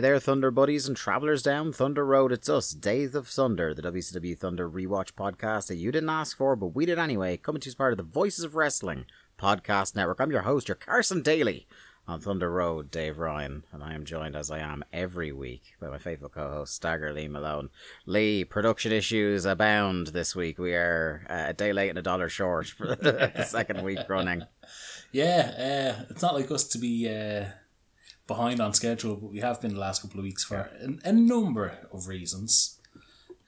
Hey there, Thunder buddies and travelers down Thunder Road. It's us, Days of Thunder, the WCW Thunder rewatch podcast that you didn't ask for, but we did anyway. Coming to you as part of the Voices of Wrestling podcast network. I'm your host, your Carson Daly on Thunder Road, Dave Ryan, and I am joined as I am every week by my faithful co-host, Stagger Lee Malone. Lee, production issues abound this week. We are uh, a day late and a dollar short for the second week running. Yeah, uh, it's not like us to be uh, behind on schedule, but we have been the last couple of weeks for a, a number of reasons.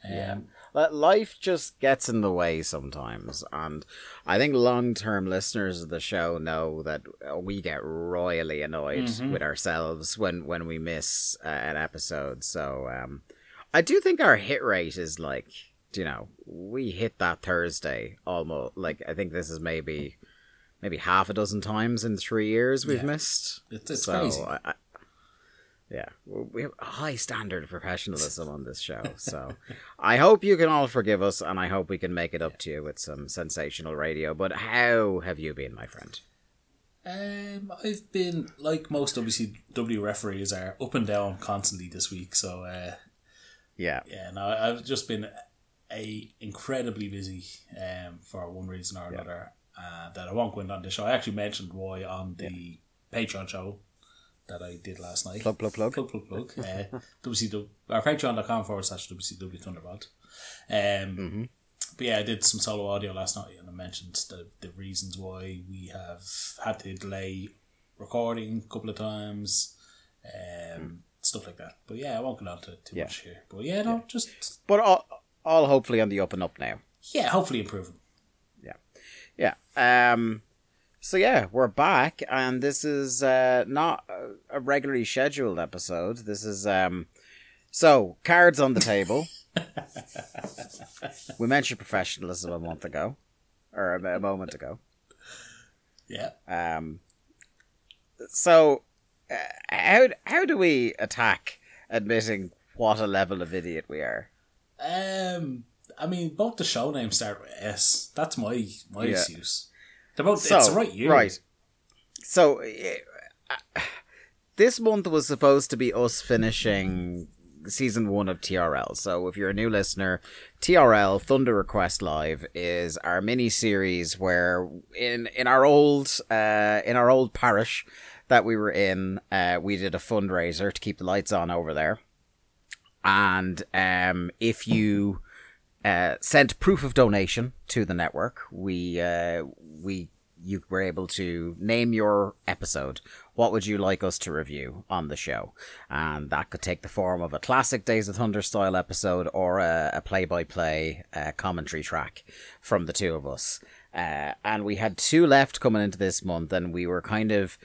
Um, Yeah. But life just gets in the way sometimes, and I think long-term listeners of the show know that we get royally annoyed with ourselves when when we miss uh, an episode. So um, I do think our hit rate is like, you know, we hit that Thursday almost. Like I think this is maybe maybe half a dozen times in three years we've Yeah. missed. It's- it's so crazy. I, I, yeah, we have a high standard of professionalism on this show. So I hope you can all forgive us, and I hope we can make it up to you with some sensational radio. But how have you been, my friend? Um, I've been like most WCW referees are up and down constantly this week. So uh, Yeah, yeah, no, I've just been a incredibly busy um, for one reason or another. Uh, that I won't go into on the show. I actually mentioned why on the Patreon show that I did last night. plug, plug, plug. plug, plug, plug. uh, WCW, or patreon.com forward slash WCW Thunderpod. Um, But yeah, I did some solo audio last night and I mentioned the, the reasons why we have had to delay recording a couple of times, um, stuff like that. But yeah, I won't go on to too Yeah. much here. But yeah, no, just, but all, all hopefully on the up and up now. yeah, hopefully improving. Yeah. Um. So yeah, we're back, and this is uh, not a- regularly scheduled episode. This is um. So cards on the table. we mentioned professionalism a month ago, or a, a moment ago. Yeah. Um. So, uh, how how do we attack admitting what a level of idiot we are? Um, I mean, both the show names start with S. That's my my Yeah. excuse. They're both, So it's the right year. right. So uh, this month was supposed to be us finishing season one of TRL. So if you're a new listener, TRL Thunder Request Live is our mini series where in in our old uh, in our old parish that we were in, uh, we did a fundraiser to keep the lights on over there. And um, if you uh, sent proof of donation to the network, we uh, we you were able to name your episode. What would you like us to review on the show? And that could take the form of a classic Days of Thunder style episode or a, a play-by-play uh, commentary track from the two of us. Uh, and we had two left coming into this month, and we were kind of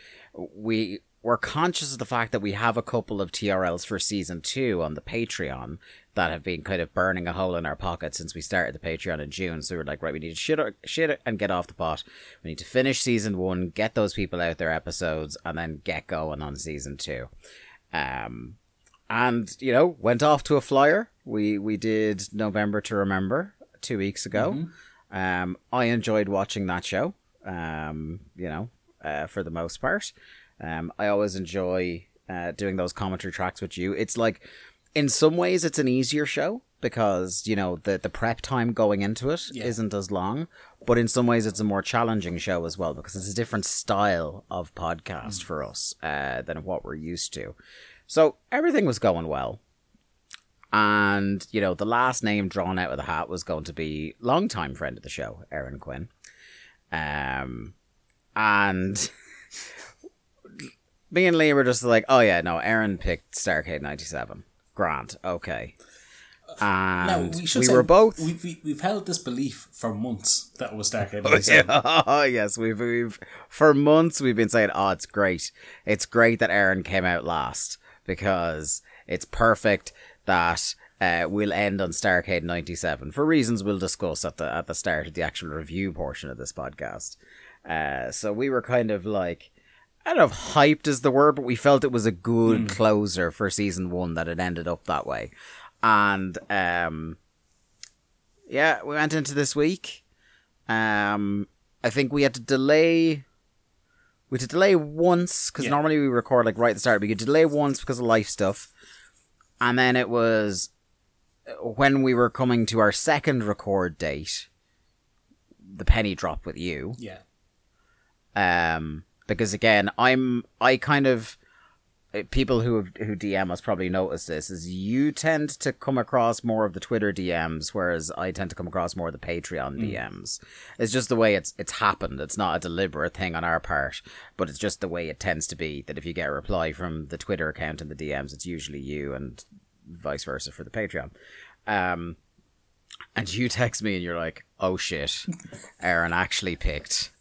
we were conscious of the fact that we have a couple of TRLs for season two on the Patreon that have been kind of burning a hole in our pocket since we started the Patreon in June. So we are like, right, we need to shit, our- shit it and get off the pot. We need to finish season one, get those people out their episodes, and then get going on season two. Um, and you know, went off to a flyer. We we did November to Remember two weeks ago. Um, I enjoyed watching that show. Um, you know, uh, for the most part. Um, I always enjoy uh, doing those commentary tracks with you. It's like, in some ways, it's an easier show because you know the the prep time going into it Yeah. not as long. But in some ways, it's a more challenging show as well because it's a different style of podcast for us uh, than what we're used to. So everything was going well. And, you know, the last name drawn out of the hat was going to be longtime friend of the show, Aaron Quinn. Um, and me and Lee were just like, oh yeah, no, Aaron picked Starcade 97. Grant, okay. Now, And we we, should say were both. We've, we- we've held this belief for months that it was Starcade Oh, 97. yeah. Oh, yes, we've, we've for months we've been saying, "Oh, it's great. It's great that Aaron came out last because it's perfect that uh, we'll end on Starcade '97 for reasons we'll discuss at the at the start of the actual review portion of this podcast." Uh, so we were kind of like, I don't know if hyped is the word, but we felt it was a good closer for season one that it ended up that way, and um, yeah, we went into this week. Um, I think we had to delay. We had to delay once because Yeah. normally we record like right at the start. We could delay once because of life stuff, and then it was when we were coming to our second record date. The penny dropped with you Yeah. um, because again, I'm I kind of uh, people who who DM us probably notice this is you tend to come across more of the Twitter DMs, whereas I tend to come across more of the Patreon DMs. It's just the way it's it's happened. It's not a deliberate thing on our part, but it's just the way it tends to be. That if you get a reply from the Twitter account in the DMs, it's usually you, and vice versa for the Patreon. Um, and you text me and you're like, "Oh shit, Aaron actually picked."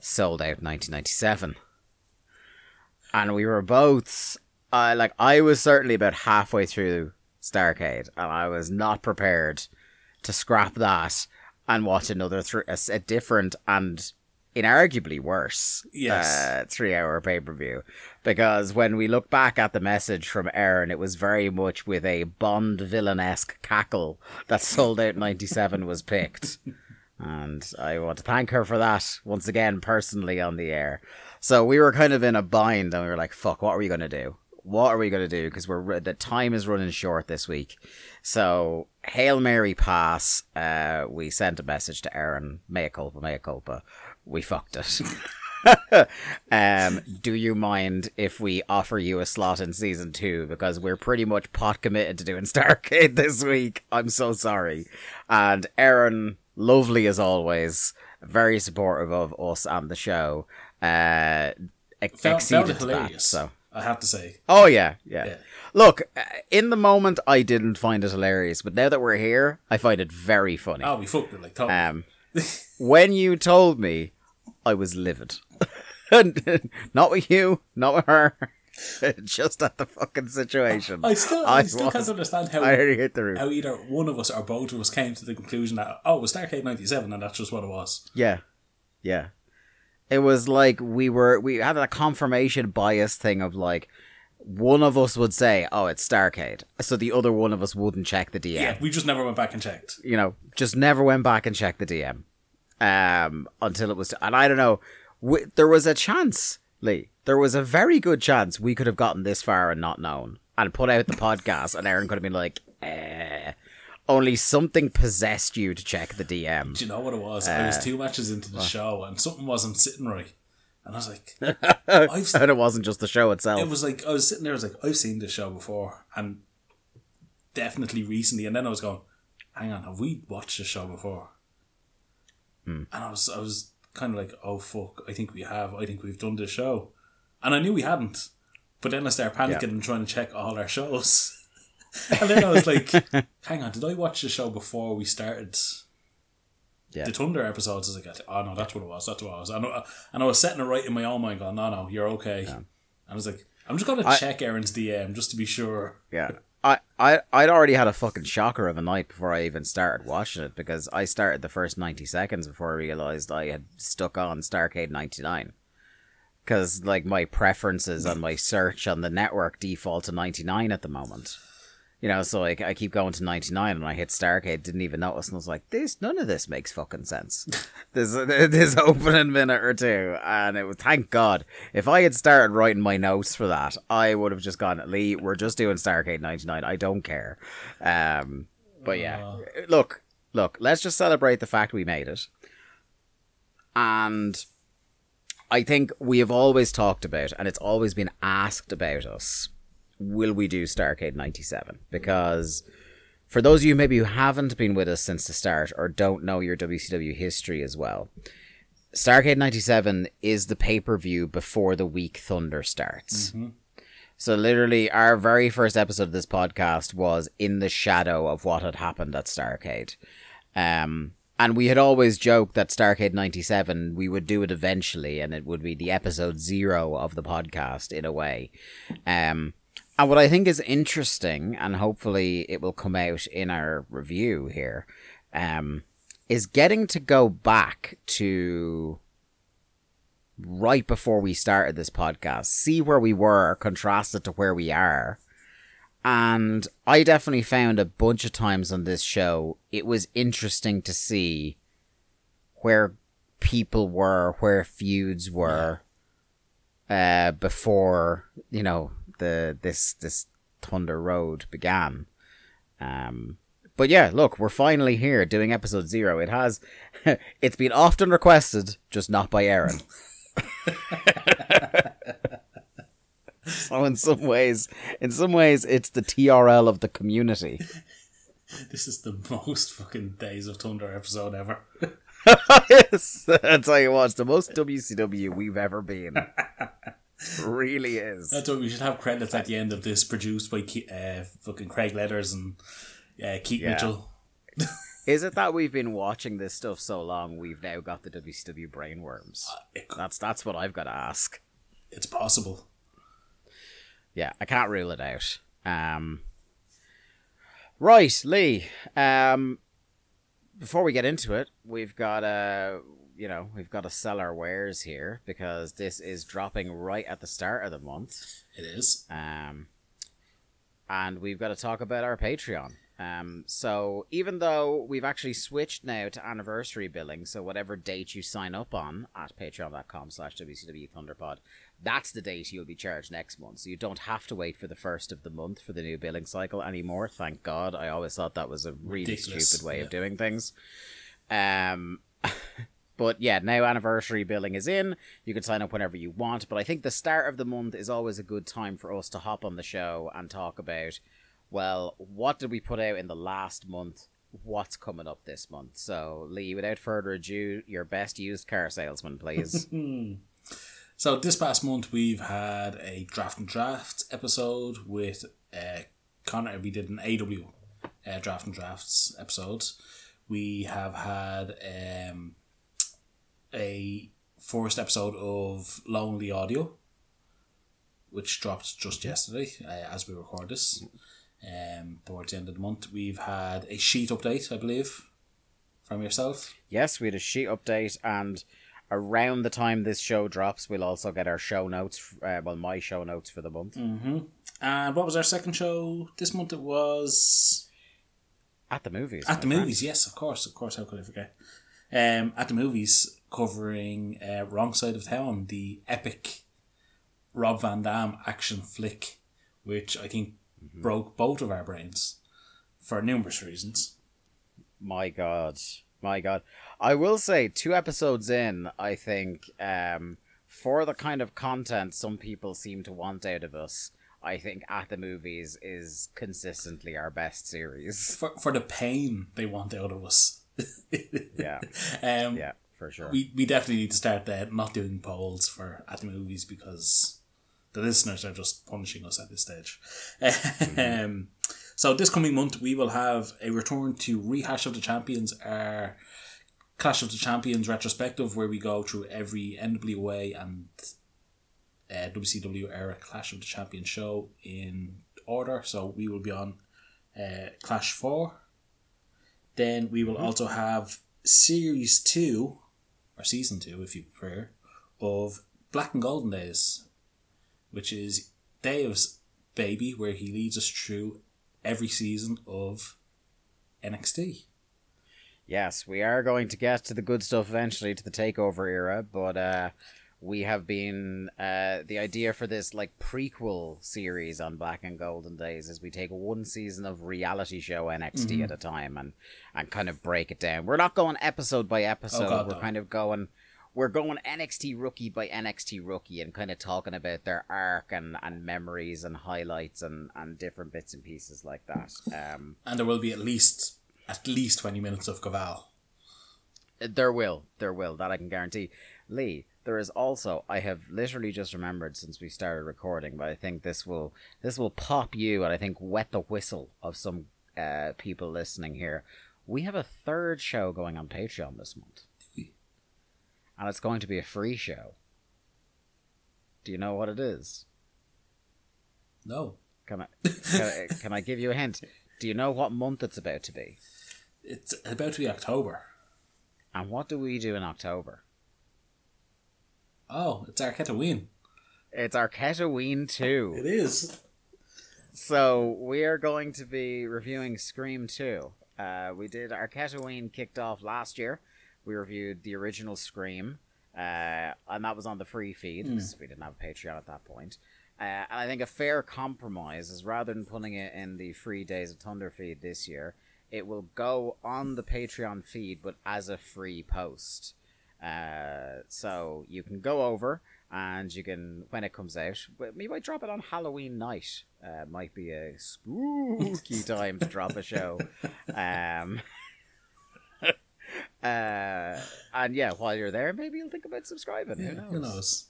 Sold out 1997 and we were both uh, like i was certainly about halfway through starcade and i was not prepared to scrap that and watch another th- a different and inarguably worse Yes. uh, three hour pay-per-view. Because when we look back at the message from aaron it was very much with a bond villain-esque cackle that Souled Out 97 was picked and I want to thank her for that once again personally on the air. So we were kind of in a bind, and we were like, "Fuck, what are we gonna do? What are we gonna do?" Because we're the time is running short this week. So hail Mary pass. Uh, we sent a message to Aaron. Mea culpa, mea culpa. We fucked it. um, do you mind if we offer you a slot in season two? Because we're pretty much pot committed to doing Starcade this week. I'm so sorry. And Aaron, lovely as always, very supportive of us and the show. Uh, ex- Found, exceeded found it that, so. I have to say. Oh yeah, yeah. Yeah. Look, uh, in the moment, I didn't find it hilarious, but now that we're here, I find it very funny. Oh, we fucked it like totally. Um, when you told me, I was livid. not with you, not with her, just at the fucking situation. I still, I, I still was- can't understand how I already hit the roof. how either one of us or both of us came to the conclusion that oh, it was Starcade '97, and that's just what it was. Yeah, yeah. It was like we were we had a confirmation bias thing of like one of us would say, "Oh, it's Starcade," so the other one of us wouldn't check the DM. Yeah, we just never went back and checked. you know, just never went back and checked the DM um, until it was. And I don't know, w- there was a chance, Lee. There was a very good chance we could have gotten this far and not known and put out the podcast, and Aaron could have been like, eh. Only something possessed you to check the DM. Do you know what it was? I was Uh, two matches into the show, and something wasn't sitting right, and I was like, I've se- And it wasn't just the show itself. it was like I was sitting there, I was like, I've seen this show before, and definitely recently, and then I was going, hang on, have we watched this show before? Hmm. And I was, I was kind of like, oh fuck, I think we have, I think we've done this show, and I knew we hadn't, but then I started panicking Yeah. and trying to check all our shows, and then I was like, hang on, did I watch the show before we started? Yeah. The Thunder episodes is like, oh no, that's what it was. That's what it was. And I, and I was setting it right in my own mind, going, no, no, you're okay. And I was like, I'm just gonna I- check Aaron's DM just to be sure. Yeah. I, I, I'd already had a fucking shocker of a night before I even started watching it because I started the first 90 seconds before I realised I had stuck on Starcade 99. Because, like, my preferences and my search on the network default to 99 at the moment. You know, so like I keep going to ninety nine, and I hit Starcade, didn't even notice, and I was like, "This, none of this makes fucking sense." this this opening minute or two, and it was thank God. If I had started writing my notes for that, I would have just gone, "Lee, we're just doing Starcade ninety nine. I don't care." Um, but yeah, look, look, let's just celebrate the fact we made it, and I think we have always talked about, and it's always been asked about us will we do Starcade 97? Because for those of you maybe who haven't been with us since the start or don't know your WCW history as well, Starcade 97 is the pay per view before the week Thunder starts. Mm-hmm. So, literally, our very first episode of this podcast was in the shadow of what had happened at Starcade. Um, and we had always joked that Starcade 97, we would do it eventually, and it would be the episode zero of the podcast in a way. Um, and what I think is interesting, and hopefully it will come out in our review here, um, is getting to go back to right before we started this podcast, see where we were, contrasted to where we are. And I definitely found a bunch of times on this show, it was interesting to see where people were, where feuds were, uh, before, you know, the this this Thunder Road began. Um, but yeah, look, we're finally here doing episode zero. It has, it's been often requested, just not by Aaron. so in some ways, in some ways, it's the TRL of the community. This is the most fucking Days of Thunder episode ever. yes, I tell you what, it's the most WCW we've ever been really is. That's what we should have credits at the end of this, produced by uh, fucking Craig Leathers and uh, Keith yeah. Mitchell. is it that we've been watching this stuff so long, we've now got the WCW brainworms? Uh, that's that's what I've got to ask. It's possible. Yeah, I can't rule it out. Um, right, Lee. Um, before we get into it, we've got a. You know, we've got to sell our wares here because this is dropping right at the start of the month. It is. Um, and we've got to talk about our Patreon. Um, so even though we've actually switched now to anniversary billing, so whatever date you sign up on at patreon.com slash WCW Thunderpod, that's the date you'll be charged next month. So you don't have to wait for the first of the month for the new billing cycle anymore. Thank God. I always thought that was a really Ridiculous. stupid way yeah. of doing things. Um, But yeah, now anniversary billing is in. You can sign up whenever you want. But I think the start of the month is always a good time for us to hop on the show and talk about, well, what did we put out in the last month? What's coming up this month? So, Lee, without further ado, your best used car salesman, please. so, this past month, we've had a draft and draft episode with uh, Connor. We did an AEW uh, draft and drafts episode. We have had um, a first episode of Lonely Audio, which dropped just yesterday uh, as we record this. Um, towards the end of the month, we've had a sheet update, I believe, from yourself. Yes, we had a sheet update, and around the time this show drops, we'll also get our show notes. Uh, well, my show notes for the month. Mm-hmm. And what was our second show this month? It was at the movies. At the friend. movies, yes, of course, of course. How could I forget? Um, at the movies, covering uh, Wrong Side of Town, the epic Rob Van Dam action flick, which I think mm-hmm. broke both of our brains for numerous reasons. My God, my God! I will say, two episodes in, I think, um, for the kind of content some people seem to want out of us. I think at the movies is consistently our best series. For for the pain they want out of us. Yeah. Um, yeah for sure. We we definitely need to start there, not doing polls for at the movies because the listeners are just punishing us at this stage. Mm-hmm. um, so this coming month we will have a return to rehash of the champions, our Clash of the Champions retrospective, where we go through every NWA and uh, WCW era Clash of the Champions show in order. So we will be on uh, Clash Four. Then we will mm-hmm. also have Series Two or season two, if you prefer, of Black and Golden Days, which is Dave's baby, where he leads us through every season of NXT. Yes, we are going to get to the good stuff eventually, to the takeover era, but uh, we have been uh, the idea for this like prequel series on Black and Golden Days is we take one season of reality show NXT at a time and and kind of break it down. We're not going episode by episode. God, we're no. kind of going we're going NXT rookie by NXT rookie and kind of talking about their arc and, and memories and highlights and, and different bits and pieces like that. Um, And there will be at least at least twenty minutes of Kaval. There will, there will. That I can guarantee. Lee, there is also. I have literally just remembered since we started recording, but I think this will this will pop you, and I think wet the whistle of some uh, people listening here. We have a third show going on Patreon this month, and it's going to be a free show. Do you know what it is? No. Can I can I, can I give you a hint? Do you know what month it's about to be? It's about to be October. And what do we do in October? Oh, it's Arquette It's Arquetaween 2. It is. So we are going to be reviewing Scream 2. Uh, we did Arquetaween kicked off last year. We reviewed the original Scream, uh, and that was on the free feed. 'cause We didn't have a Patreon at that point. Uh, and I think a fair compromise is rather than putting it in the free Days of Thunder feed this year, it will go on the Patreon feed, but as a free post. Uh, so you can go over and you can when it comes out. We might drop it on Halloween night. Uh, might be a spooky time to drop a show. Um, uh, and yeah, while you're there, maybe you'll think about subscribing. Who knows? Who knows?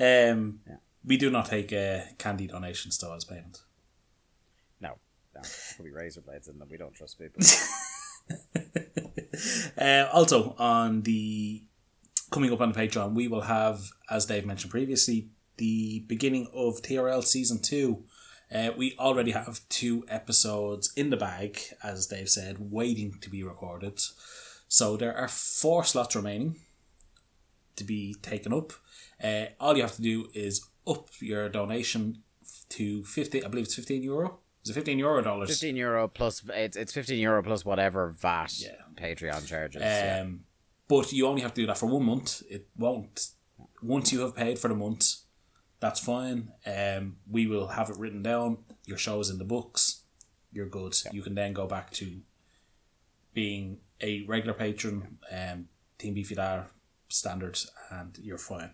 Um, Yeah. We do not take uh, candy donations though as payment. No, no, be razor blades in them. We don't trust people. uh, also, on the coming up on the Patreon, we will have, as Dave mentioned previously, the beginning of TRL season two. Uh, we already have two episodes in the bag, as Dave said, waiting to be recorded. So there are four slots remaining to be taken up. Uh, all you have to do is up your donation to fifty. I believe it's fifteen euro. Is it fifteen euro or dollars? fifteen euro plus it's it's fifteen euro plus whatever VAT Yeah. Patreon charges. Um, yeah. But you only have to do that for one month. It won't. Once you have paid for the month, that's fine. Um, we will have it written down. Your show is in the books. You're good. You can then go back to being a regular patron, um, Team Beefy Dar standard, and you're fine.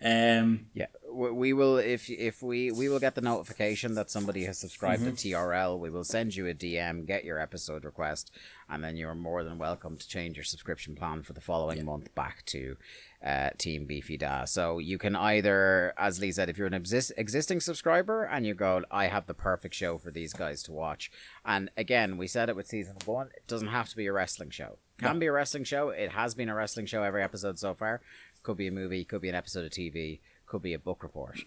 Um, Yeah, we we will if if we we will get the notification that somebody has subscribed Mm-hmm. to TRL. We will send you a DM, get your episode request, and then you're more than welcome to change your subscription plan for the following month back to uh, Team Beefy Da. So you can either, as Lee said, if you're an exist- existing subscriber and you go, I have the perfect show for these guys to watch. And again, we said it with season one. It doesn't have to be a wrestling show. Can be a wrestling show. It has been a wrestling show every episode so far. Could be a movie. Could be an episode of TV. Could be a book report.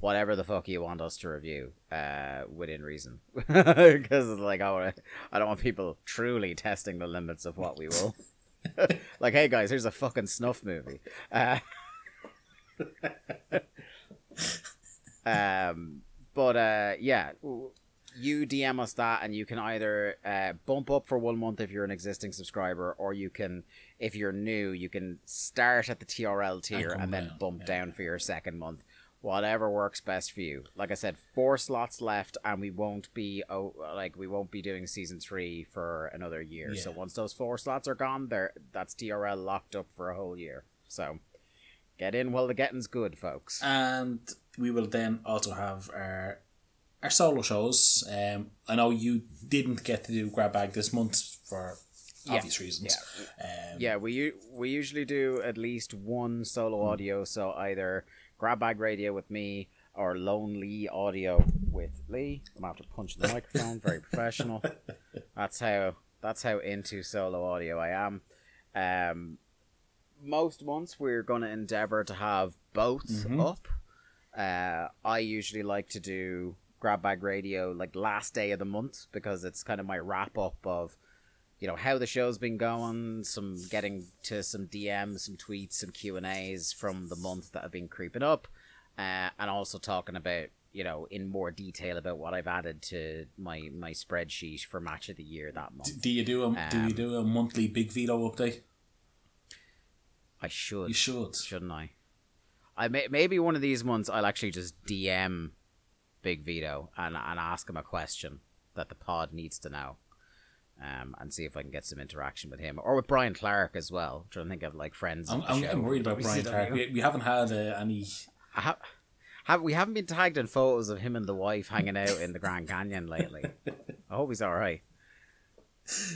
Whatever the fuck you want us to review, uh, within reason, because it's like want I don't want people truly testing the limits of what we will. like, hey guys, here's a fucking snuff movie. Uh, um, but uh, yeah, you DM us that, and you can either uh, bump up for one month if you're an existing subscriber, or you can, if you're new, you can start at the TRL tier come and then bump yeah. down for your second month. Whatever works best for you. Like I said, four slots left, and we won't be oh, like we won't be doing season three for another year. So once those four slots are gone, there that's TRL locked up for a whole year. So get in while the getting's good, folks. and we will then also have our our solo shows. Um, I know you didn't get to do grab bag this month for obvious reasons. Um, Yeah, we u- we usually do at least one solo audio, so either grab bag radio with me or lonely audio with Lee. I'm after punching the microphone, very professional. That's how that's how into solo audio I am. Um, most months we're going to endeavor to have both up. Uh, I usually like to do grab bag radio like last day of the month because it's kind of my wrap up of you know how the show's been going some getting to some dms some tweets some q and a's from the month that have been creeping up uh, and also talking about you know, in more detail about what I've added to my my spreadsheet for match of the year that month. Do you do a do you Um, do a monthly Big Vito update? I should. You should. shouldn't I? I may, maybe one of these months I'll actually just DM Big Vito and and ask him a question that the pod needs to know, um, and see if I can get some interaction with him or with Brian Clark as well. trying to think of like friends. I'm, of the I'm worried about Brian WCW. Clark. We, we haven't had uh, any. I ha- have we haven't been tagged in photos of him and the wife hanging out in the Grand Canyon lately. I hope he's all right.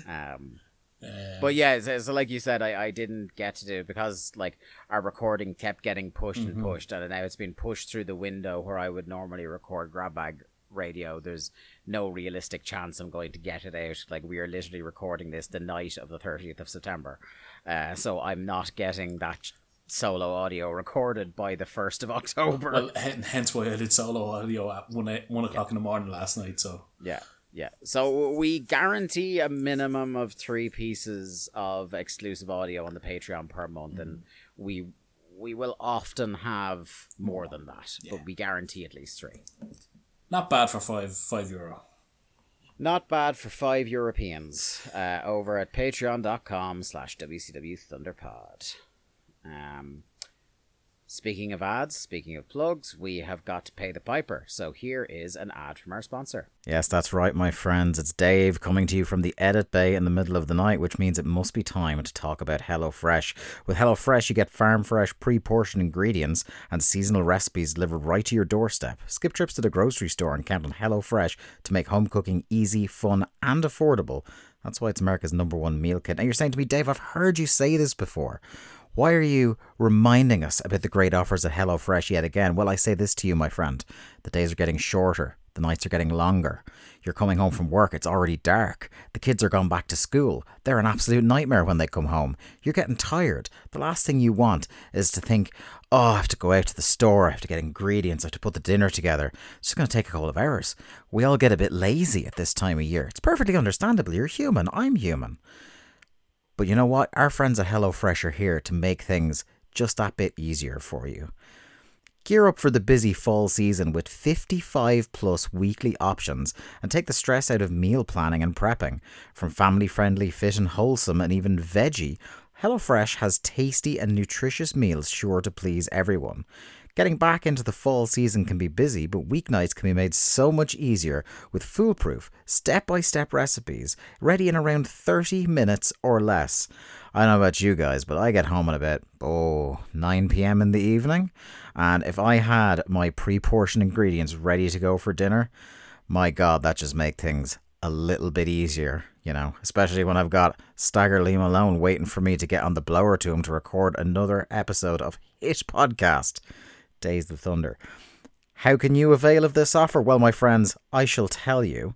Um, Uh, but yeah, so, so like you said, I, I didn't get to do it because like our recording kept getting pushed and pushed, and now it's been pushed through the window where I would normally record grab bag radio. There's no realistic chance I'm going to get it out. Like we are literally recording this the night of the 30th of September, uh, so I'm not getting that solo audio recorded by the first of October. well, hence why I did solo audio at one o- one o'clock in the morning last night. So Yeah, yeah. So we guarantee a minimum of three pieces of exclusive audio on the Patreon per month, and we we will often have more than that, but we guarantee at least three. not bad for five five euro. Not bad for five Europeans uh, over at patreon.com slash WCW Thunderpod. Um, speaking of ads, speaking of plugs, we have got to pay the piper. So here is an ad from our sponsor. Yes, that's right, my friends. It's Dave coming to you from the edit bay in the middle of the night, which means it must be time to talk about HelloFresh. With HelloFresh, you get farm fresh, pre portioned ingredients and seasonal recipes delivered right to your doorstep. Skip trips to the grocery store and count on HelloFresh to make home cooking easy, fun, and affordable. That's why it's America's number one meal kit. Now, you're saying to me, Dave, I've heard you say this before. Why are you reminding us about the great offers at HelloFresh yet again? Well, I say this to you, my friend. The days are getting shorter, the nights are getting longer. You're coming home from work, it's already dark. The kids are gone back to school. They're an absolute nightmare when they come home. You're getting tired. The last thing you want is to think, oh, I have to go out to the store, I have to get ingredients, I have to put the dinner together. It's just going to take a couple of hours. We all get a bit lazy at this time of year. It's perfectly understandable. You're human. I'm human. But you know what? Our friends at HelloFresh are here to make things just that bit easier for you. Gear up for the busy fall season with 55 plus weekly options and take the stress out of meal planning and prepping. From family friendly, fit and wholesome, and even veggie, HelloFresh has tasty and nutritious meals sure to please everyone. Getting back into the fall season can be busy, but weeknights can be made so much easier with foolproof, step by step recipes ready in around 30 minutes or less. I don't know about you guys, but I get home at about, oh, 9 pm in the evening. And if I had my pre portioned ingredients ready to go for dinner, my god, that just makes things a little bit easier, you know, especially when I've got Stagger Lee Malone waiting for me to get on the blower to him to record another episode of Hit Podcast. Days of Thunder. How can you avail of this offer? Well, my friends, I shall tell you.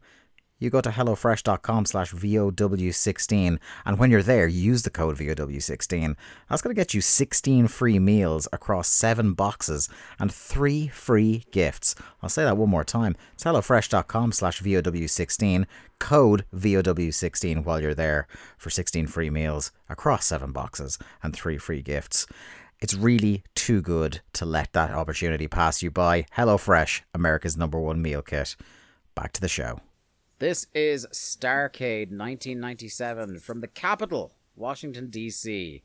You go to HelloFresh.com slash VOW16, and when you're there, use the code VOW16. That's going to get you 16 free meals across seven boxes and three free gifts. I'll say that one more time. It's HelloFresh.com slash VOW16, code VOW16 while you're there for 16 free meals across seven boxes and three free gifts. It's really too good to let that opportunity pass you by. HelloFresh, America's number one meal kit. Back to the show. This is Starcade 1997 from the capital, Washington, D.C.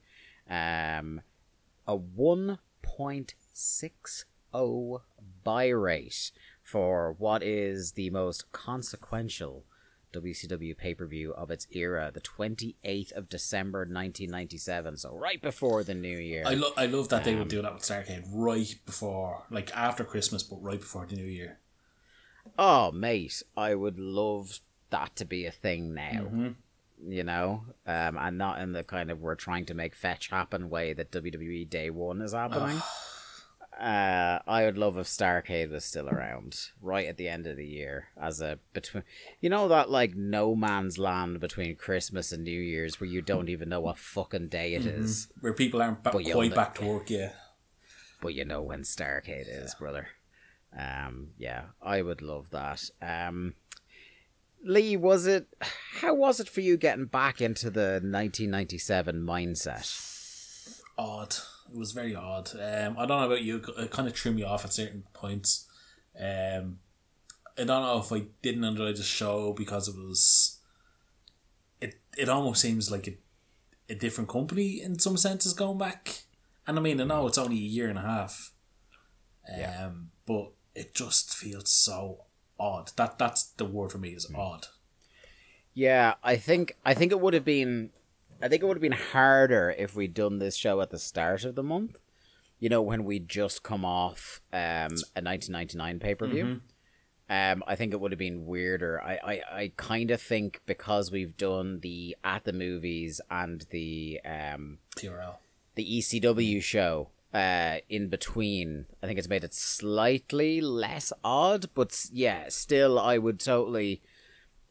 Um, a 1.60 buy rate for what is the most consequential WCW pay per view of its era, the 28th of December 1997. So, right before the new year. I love I love that they would do that with Starcade right before, like after Christmas, but right before the New Year. Oh, mate, I would love that to be a thing now. You know, um, and not in the kind of we're trying to make fetch happen way that WWE Day One is happening. Uh, I would love if Starcade was still around right at the end of the year as a between. You know that like no man's land between Christmas and New Year's where you don't even know what fucking day it is, Where people aren't ba- quite back to work, yeah. but you know when Starcade is, brother. Um, yeah, I would love that. Um, Lee, was it? How was it for you getting back into the 1997 mindset? Odd. It was very odd. Um, I don't know about you. It kind of threw me off at certain points. Um, I don't know if I didn't enjoy the show because it was. It it almost seems like a, a different company in some senses going back, and I mean I know it's only a year and a half, um, Yeah. but it just feels so odd. That that's the word for me is odd. Yeah, I think I think it would have been I think it would have been harder if we'd done this show at the start of the month. You know, when we'd just come off um, a 1999 pay per view. Um, I think it would have been weirder. I, I, I kind of think because we've done the at the movies and the um, TRL. the ECW show uh, in between. I think it's made it slightly less odd, but yeah, still, I would totally.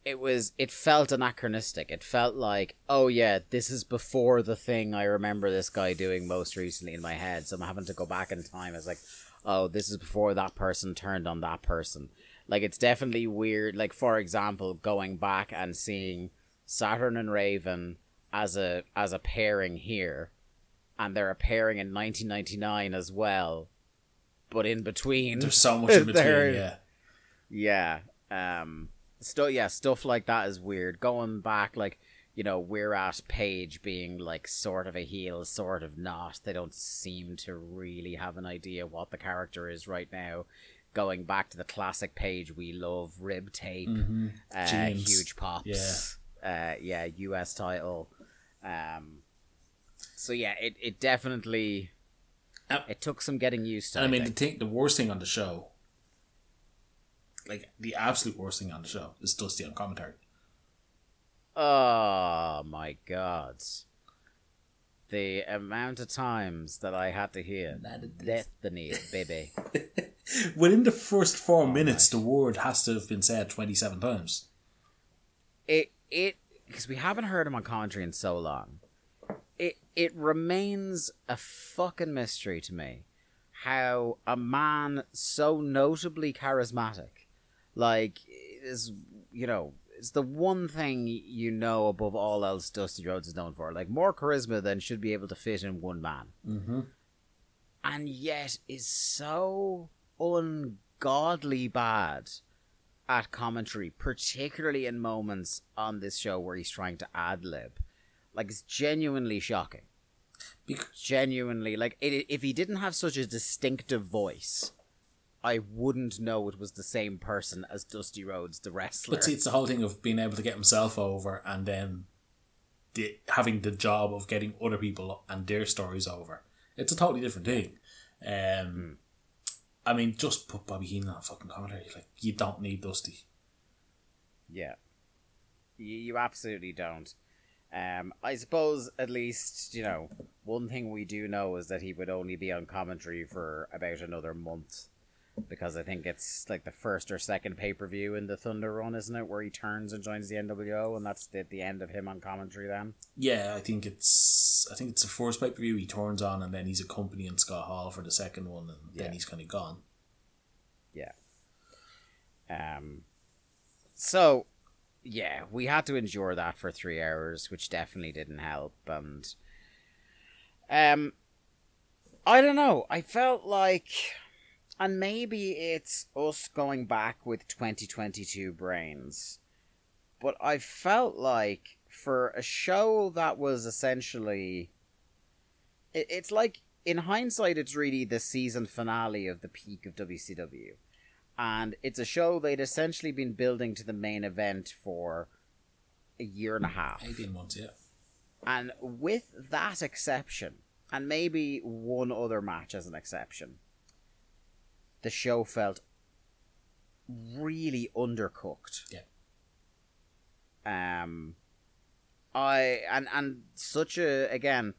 It was. It felt anachronistic. It felt like, oh yeah, this is before the thing I remember this guy doing most recently in my head. So I'm having to go back in time. It's like, oh, this is before that person turned on that person. Like it's definitely weird. Like for example, going back and seeing Saturn and Raven as a as a pairing here and they're appearing in 1999 as well. But in between, There's so much in between. Yeah. yeah, um, stuff, yeah, stuff like that is weird. Going back, like you know, we're at Page being like sort of a heel, sort of not. They don't seem to really have an idea what the character is right now. Going back to the classic Page, we love rib tape, Mm-hmm. uh, huge pops, uh, yeah, U.S. title. Um, so yeah, it, it definitely Uh, it took some getting used to. And I I mean, the thing, the worst thing on the show, like the absolute worst thing on the show, is Dusty on commentary. Oh my god. The amount of times that I had to hear Destiny, baby. Within the first four Oh, minutes, the word has to have been said twenty-seven times. It it because we haven't heard him on commentary in so long. It it remains a fucking mystery to me how a man so notably charismatic, like is you know, it's the one thing you know above all else Dusty Rhodes is known for. Like more charisma than should be able to fit in one man. Mm-hmm. and yet is so ungodly bad at commentary, particularly in moments on this show where he's trying to ad lib. Like it's genuinely shocking. Because, Genuinely, like it, if he didn't have such a distinctive voice, I wouldn't know it was the same person as Dusty Rhodes, the wrestler. but see, it's the whole thing of being able to get himself over and then the, having the job of getting other people and their stories over. It's a totally different thing. Um, I mean, just put Bobby Heenan on fucking commentary. Like, you don't need Dusty. Yeah. You, you absolutely don't. Um, I suppose at least, you know, one thing we do know is that he would only be on commentary for about another month. Because I think it's like the first or second pay per view in the Thunder run, isn't it? Where he turns and joins the NWO, and that's the, the end of him on commentary then. Yeah, I think it's I think it's the first pay per view he turns on, and then he's accompanying Scott Hall for the second one, and Yeah. then he's kind of gone. Yeah. Um. So, yeah, we had to endure that for three hours, which definitely didn't help. And, um, I don't know. I felt like, and maybe it's us going back with 2022 brains, but I felt like for a show that was essentially, it, it's like in hindsight, it's really the season finale of the peak of WCW and it's a show they'd essentially been building to the main event for a year and a half. Eighteen months, yeah. And with that exception, and maybe one other match as an exception, the show felt really undercooked. Yeah. Um, I and and such a again,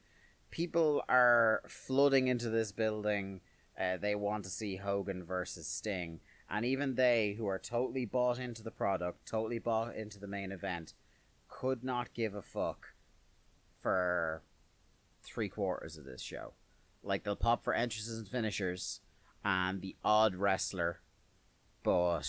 people are flooding into this building. Uh, they want to see Hogan versus Sting, and even they, who are totally bought into the product, totally bought into the main event, could not give a fuck for three quarters of this show. Like they'll pop for entrances and finishers, and the odd wrestler, but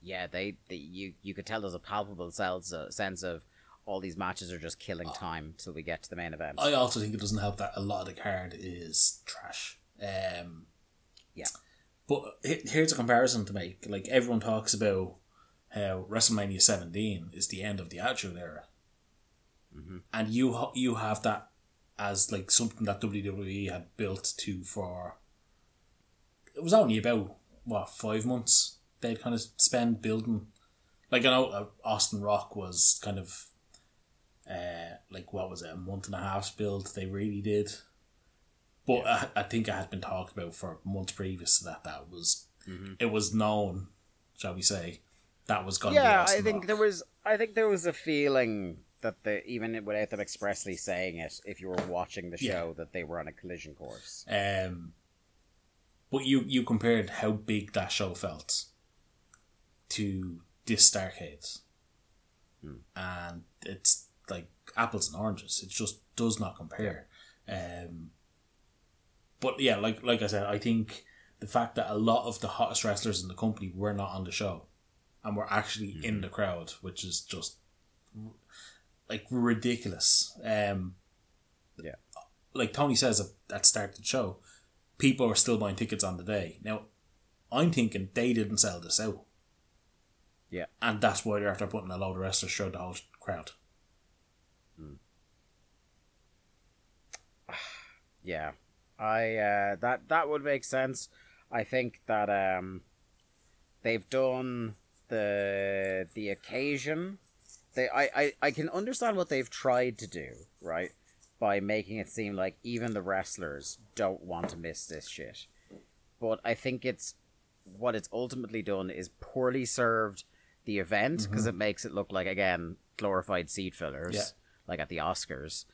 yeah, they, they you you could tell there's a palpable sense uh, sense of all these matches are just killing time till we get to the main event. I also think it doesn't help that a lot of the card is trash. Um, Yeah. But here's a comparison to make. Like everyone talks about how WrestleMania 17 is the end of the Attitude Era, and you you have that as like something that WWE had built to for. It was only about what five months they'd kind of spend building. Like I know uh, Austin Rock was kind of, uh, like what was it a month and a half's build they really did. But I, I think it had been talked about for months previous to that. That was it was known, shall we say, that was going to be yeah, I think Rock. there was. I think there was a feeling that the even without them expressly saying it, if you were watching the Yeah. show, that they were on a collision course. Um, but you you compared how big that show felt to this Starcade, and it's like apples and oranges. It just does not compare. Um, but yeah, like like I said, I think the fact that a lot of the hottest wrestlers in the company were not on the show, and were actually in the crowd, which is just like ridiculous. Um, Yeah. like Tony says at, at start of the show, people are still buying tickets on the day. Now, I'm thinking they didn't sell this out. Yeah. And that's why they're after putting a load of wrestlers through the whole crowd. Yeah, I uh, that that would make sense. I think that um, they've done the the occasion. They I, I I can understand what they've tried to do right by making it seem like even the wrestlers don't want to miss this shit. But I think it's what it's ultimately done is poorly served the event because it makes it look like again glorified seat fillers Yeah. like at the Oscars.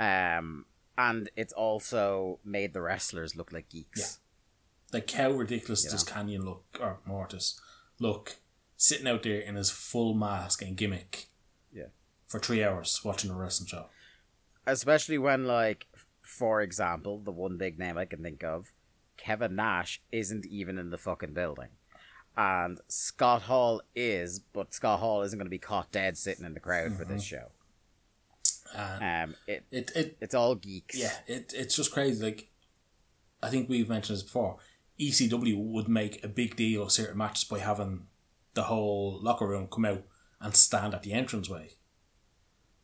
Um and it's also made the wrestlers look like geeks. Yeah. Like how ridiculous You does know. Kanyon look or Mortis look sitting out there in his full mask and gimmick Yeah. for three hours watching a wrestling show. Especially when like for example, the one big name I can think of, Kevin Nash isn't even in the fucking building. And Scott Hall is, but Scott Hall isn't going to be caught dead sitting in the crowd for this show. And Um, it it, it it's all geeks. yeah, it, it's just crazy. Like I think we've mentioned this before. ECW would make a big deal of certain matches by having the whole locker room come out and stand at the entranceway.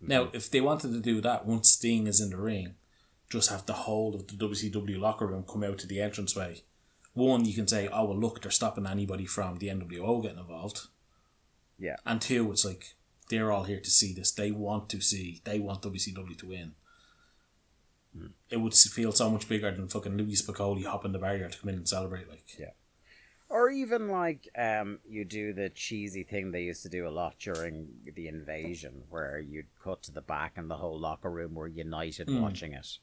Now, mm. if they wanted to do that once Sting is in the ring, just have the whole of the WCW locker room come out to the entranceway. One, you can say, "Oh well, look, they're stopping anybody from the NWO getting involved." Yeah. And two, it's like they're all here to see this. They want to see. They want WCW to win. Mm. It would feel so much bigger than fucking Louie Spicolli hopping the barrier to come in and celebrate. Like, Yeah. Or even like um, you do the cheesy thing they used to do a lot during the invasion, where you'd cut to the back and the whole locker room were united watching it.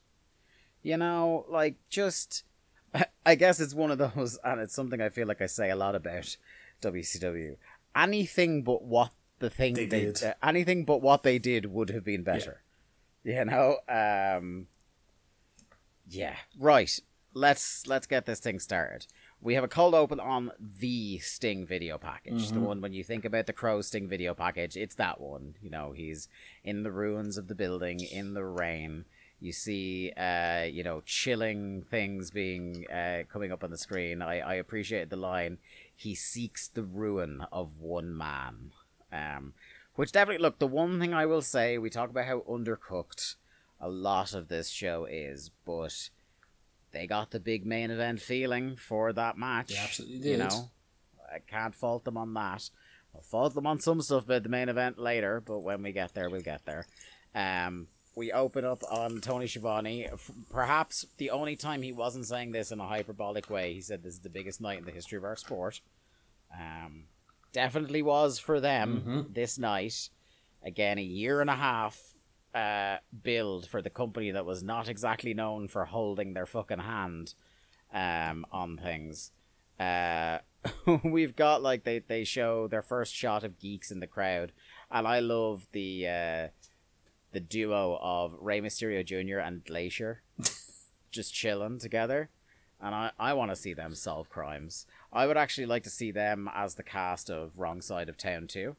You know, like just, I guess it's one of those, and it's something I feel like I say a lot about WCW. Anything but what the thing They they, did. uh, anything but what they did would have been better. You know, um, yeah, right. Let's let's get this thing started. We have a cold open on the Sting video package. The one when you think about the Crow Sting video package, it's that one. You know, he's in the ruins of the building in the rain. You see, uh, you know, chilling things being uh, coming up on the screen. I I appreciate the line. He seeks the ruin of one man. Um, which definitely look. The one thing I will say, we talk about how undercooked a lot of this show is, but they got the big main event feeling for that match. They absolutely You know, I can't fault them on that. I'll fault them on some stuff about the main event later, but when we get there, we'll get there. Um, we open up on Tony Schiavone. Perhaps the only time he wasn't saying this in a hyperbolic way. He said this is the biggest night in the history of our sport. Um, definitely was for them this night. Again, a year and a half uh, build for the company that was not exactly known for holding their fucking hand um, on things. Uh, we've got like they, they show their first shot of geeks in the crowd, and I love the uh, the duo of Rey Mysterio Jr. and Glacier just chilling together. And I, I want to see them solve crimes. I would actually like to see them as the cast of Wrong Side of Town too.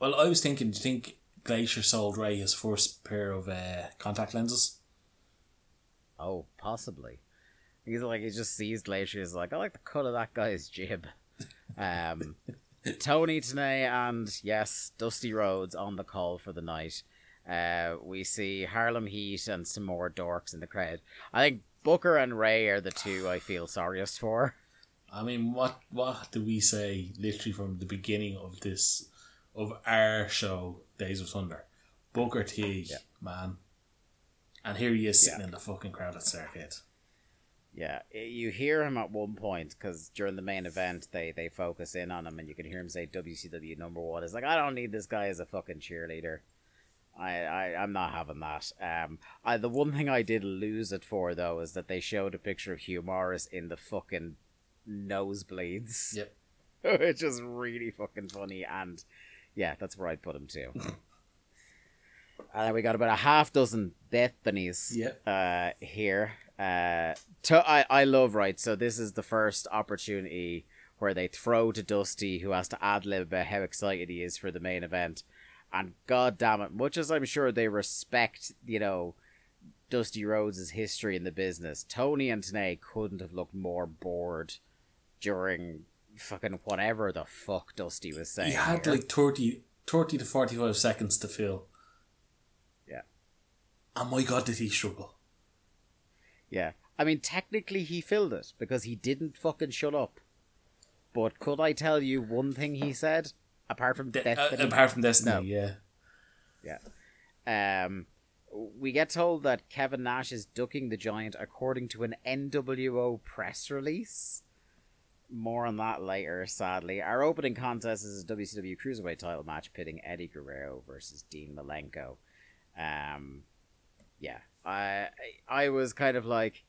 well, I was thinking, do you think Glacier sold Rey his first pair of uh, contact lenses? Oh, possibly. He's like he just sees Glacier. He's like, I like the cut of that guy's jib. Um, Tony Tenay and yes, Dusty Rhodes on the call for the night. Uh, we see Harlem Heat and some more dorks in the crowd. I think Booker and Ray are the two I feel sorriest for. I mean, what what do we say literally from the beginning of this of our show, Days of Thunder? Booker T, Yeah. man, and here he is sitting Yeah. in the fucking crowded circuit. Yeah, you hear him at one point because during the main event they they focus in on him and you can hear him say WCW number one. It's like I don't need this guy as a fucking cheerleader. I, I I'm not having that. Um, I the one thing I did lose it for though is that they showed a picture of Hugh Morris in the fucking nosebleeds. Yep. which is really fucking funny and yeah, that's where I'd put him too. And then we got about a half dozen Bethanies Yep. uh, here. Uh, to, I, I love, right? So, this is the first opportunity where they throw to Dusty, who has to ad lib about how excited he is for the main event. And god damn it, much as I'm sure they respect, you know, Dusty Rhodes' history in the business, Tony and Tenay couldn't have looked more bored during fucking whatever the fuck Dusty was saying. He had here. like 30, 30 to 45 seconds to fill. Yeah. And my god, did he struggle. Yeah. I mean, technically he filled it because he didn't fucking shut up. But could I tell you one thing he said? Apart from De- uh, apart from Destiny, No. Yeah. Yeah. Um, we get told that Kevin Nash is ducking the Giant according to an NWO press release. More on that later, sadly. Our opening contest is a WCW Cruiserweight title match pitting Eddie Guerrero versus Dean Malenko. Um, yeah, I I was kind of like,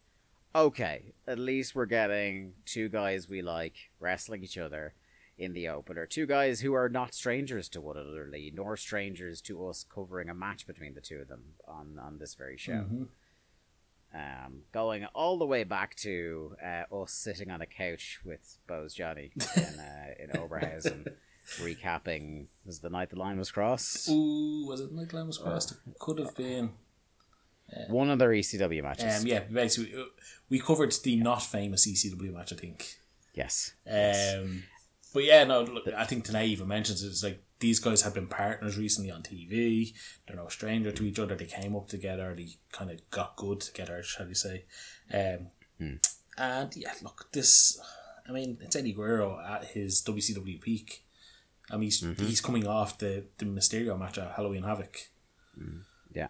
okay, at least we're getting two guys we like wrestling each other in the opener. Two guys who are not strangers to one another, nor strangers to us covering a match between the two of them on, on this very show. Mhm. Um, going all the way back to uh, us sitting on a couch with Bose Johnny in, uh, in Oberhausen, recapping was the night the line was crossed. Ooh, was it the night the line was Crossed? It could have been. One of their ECW matches. Um, yeah, basically, uh, we covered the not famous ECW match, I think. Yes. Um, but yeah, no, look, I think Tenay even mentions it, it's like these guys have been partners recently on TV. They're no stranger to each other. They came up together. They kind of got good together, shall we say? Um, And yeah, look, this. I mean, it's Eddie Guerrero at his WCW peak. I mean, he's, he's coming off the the Mysterio match at Halloween Havoc. Yeah.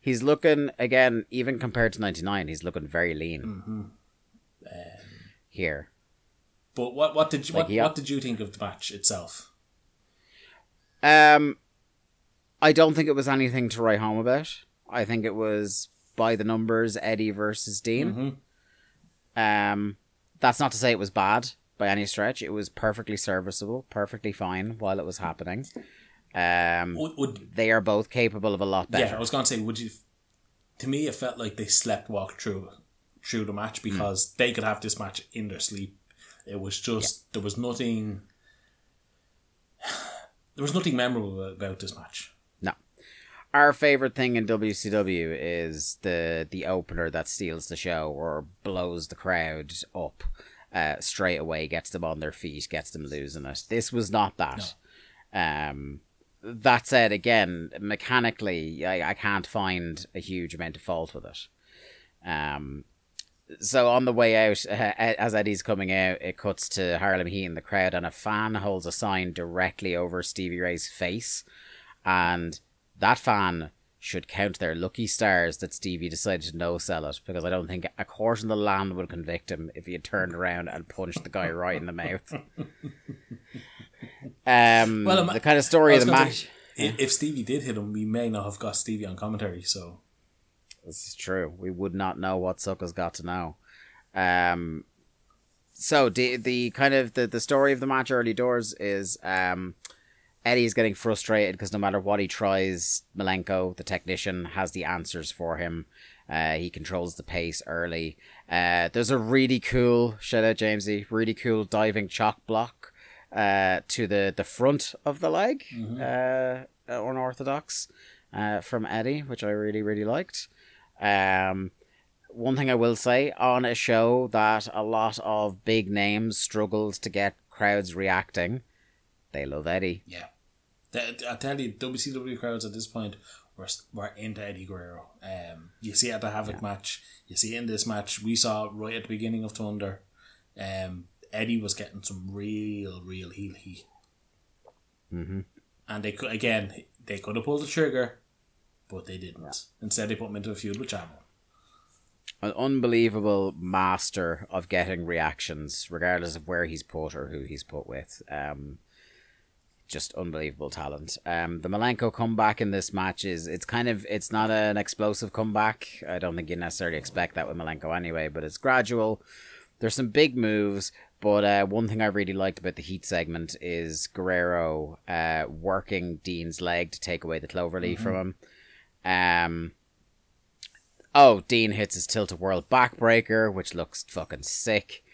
He's looking again, even compared to '99, he's looking very lean Mm-hmm. here. But what what did you Like, what, yeah. what did you think of the match itself? Um, I don't think it was anything to write home about. I think it was by the numbers Eddie versus Dean. Mhm. Um, that's not to say it was bad by any stretch. It was perfectly serviceable, perfectly fine while it was happening. Um, Would, would they are both capable of a lot better. Yeah, I was going to say, would you? To me, it felt like they slept walked through through the match because they could have this match in their sleep. It was just there was nothing. There was nothing memorable about this match. No. Our favorite thing in WCW is the the opener that steals the show or blows the crowd up uh, straight away, gets them on their feet, gets them losing it. This was not that. Um, that said, again, mechanically, I, I can't find a huge amount of fault with it. Um, so on the way out, uh, as Eddie's coming out, it cuts to Harlem Heat in the crowd, and a fan holds a sign directly over Stevie Ray's face, and that fan should count their lucky stars that Stevie decided to no sell it because I don't think a court in the land would convict him if he had turned around and punched the guy right in the mouth. Um, Well, the kind of story I of the match. say, If Stevie did hit him, we may not have got Stevie on commentary. So This is true. We would not know what Sucker's got to know. Um, so the the kind of the, the story of the match early doors is um, Eddie's getting frustrated because no matter what he tries, Malenko, the technician, has the answers for him. Uh, he controls the pace early. Uh, there's a really cool shout out Jamesy, really cool diving chop block uh, to the the front of the leg, uh, unorthodox uh, from Eddie, which I really really liked. Um, one thing I will say on a show that a lot of big names struggled to get crowds reacting, they love Eddie. Yeah. I tell you, WCW crowds at this point were, were into Eddie Guerrero. Um, you see at the Havoc match. You see in this match. We saw right at the beginning of Thunder. Um, Eddie was getting some real, real heel heat. Mm-hmm. And they could, again, they could have pulled the trigger, but they didn't. Instead, they put him into a feud with Chavo. An unbelievable master of getting reactions, regardless of where he's put or who he's put with. Um, just unbelievable talent. Um, the Malenko comeback in this match is it's kind of it's not an explosive comeback. I don't think you necessarily expect that with Malenko anyway, but it's gradual. There's some big moves, but uh, one thing I really liked about the Heat segment is Guerrero uh, working Dean's leg to take away the cloverleaf from him. Um, oh, Dean hits his tilt a whirl backbreaker, which looks fucking sick.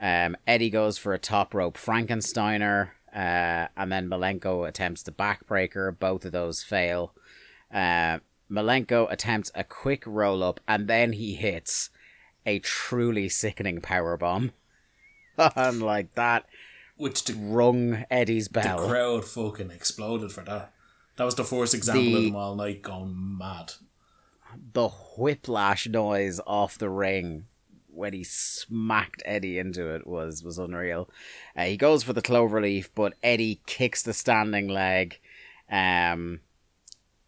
Um, Eddie goes for a top rope Frankensteiner, uh, and then Malenko attempts the backbreaker. Both of those fail. Uh, Malenko attempts a quick roll up, and then he hits a truly sickening power bomb. and like that Which the, rung Eddie's bell. the crowd fucking exploded for that. That was the first example of The- them all night going mad. the whiplash noise off the ring when he smacked Eddie into it was was unreal. Uh, he goes for the cloverleaf, but Eddie kicks the standing leg. Um,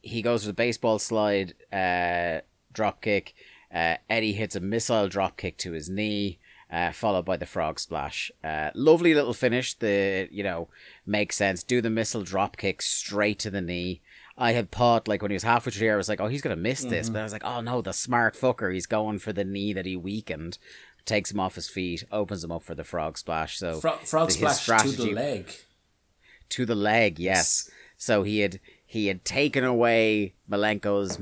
he goes for the baseball slide uh, drop kick. Uh, Eddie hits a missile drop kick to his knee, uh, followed by the frog splash. Uh, lovely little finish. The you know makes sense. Do the missile drop kick straight to the knee. I had thought like when he was halfway through the air, I was like, oh, he's gonna miss this, but I was like, oh no, the smart fucker, he's going for the knee that he weakened. Takes him off his feet, opens him up for the frog splash. So Fro- frog his splash to the leg. to the leg, yes. So he had he had taken away Malenko's,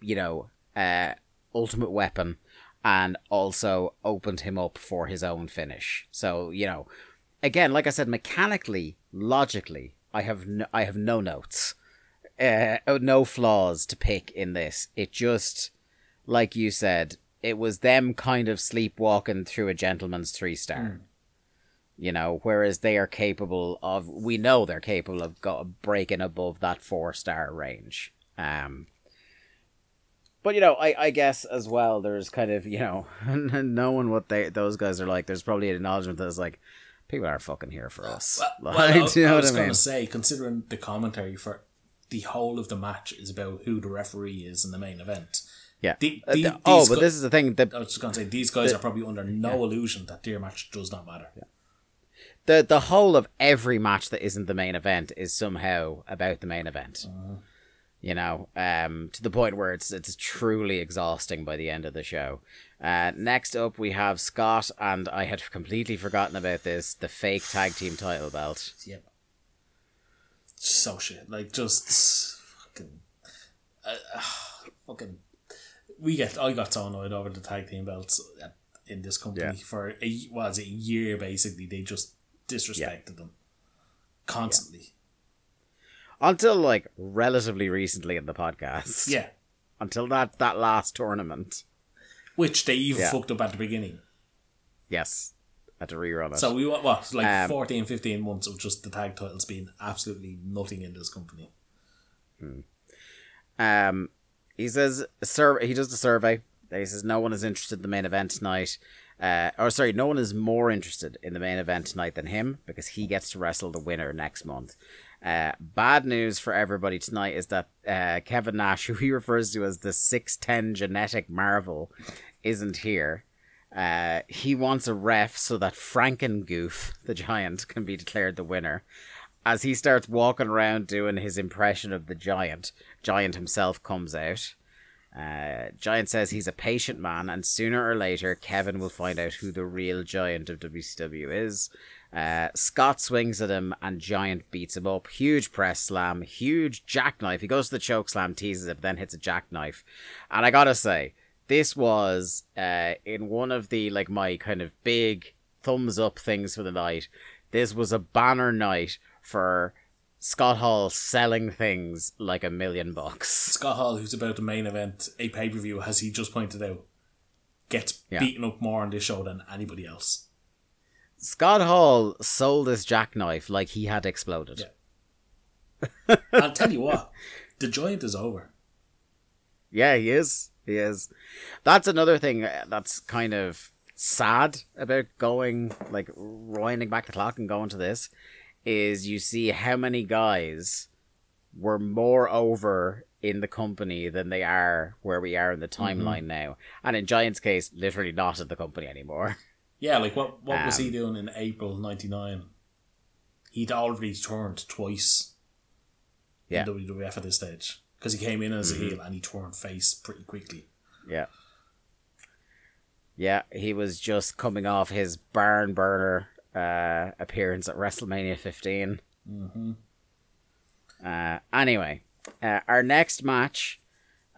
you know, uh, ultimate weapon, and also opened him up for his own finish. So you know, again, like I said, mechanically, logically, I have no, I have no notes, uh, no flaws to pick in this. It just, like you said, it was them kind of sleepwalking through a gentleman's three star you know whereas they are capable of we know they're capable of go, breaking above that four star range um but you know I, I guess as well there's kind of you know knowing what they those guys are like there's probably an acknowledgement that's like people are fucking here for us Well, like, well, I, do you know I what was I going to say, considering the commentary for the whole of the match is about who the referee is in the main event. yeah The- Uh, the- the- oh but gu- this is the thing the I was just going to say, these guys are probably under no illusion that their match does not matter. the the whole of every match that isn't the main event is somehow about the main event. You know, um, to the point where it's it's truly exhausting by the end of the show. Uh, next up, we have Scott, and I had completely forgotten about this: the fake tag team title belt. Yep. So shit. Like, just fucking. Uh, uh, fucking. We get. I got so annoyed over the tag team belts in this company Yeah. for a was it a year basically. They just disrespected them constantly. Until like relatively recently in the podcast. Yeah. Until that that last tournament. Which they even Yeah. fucked up at the beginning. Yes. Had to rerun it. So we wa- what like Um, 14, 15 months of just the tag titles being absolutely nothing in this company. Um, he says sur- he does the survey. He says no one is interested in the main event tonight. Uh, or sorry, no one is more interested in the main event tonight than him because he gets to wrestle the winner next month. Uh, bad news for everybody tonight is that uh, Kevin Nash, who he refers to as the six ten genetic marvel, isn't here. Uh, he wants a ref so that Frankengoof, the giant, can be declared the winner. As he starts walking around doing his impression of the giant, Giant himself comes out. Uh, Giant says he's a patient man, and sooner or later, Kevin will find out who the real Giant of WCW is. Uh, Scott swings at him, and Giant beats him up. Huge press slam, huge jackknife. He goes to the choke slam, teases it, but then hits a jackknife. And I gotta say, this was uh, in one of the like my kind of big thumbs up things for the night. This was a banner night for Scott Hall selling things like a million bucks. Scott Hall, who's about the main event, a pay per view, as he just pointed out, gets Yeah. beaten up more on this show than anybody else. Scott Hall sold his jackknife like he had exploded. Yeah. I'll tell you what, the giant is over. Yeah, he is. He is. That's another thing uh, that's kind of sad about going like winding back the clock and going to this is you see how many guys were more over in the company than they are where we are in the timeline now. And in Giant's case, literally not in the company anymore. Yeah, like what what was he Um, doing in April '99? He'd already turned twice Yeah. Mm-hmm. in WWF at this stage because he came in as a heel and he turned face pretty quickly. Yeah. Yeah, he was just coming off his barn burner uh, appearance at WrestleMania 15. Mm-hmm. Uh, anyway, uh, our next match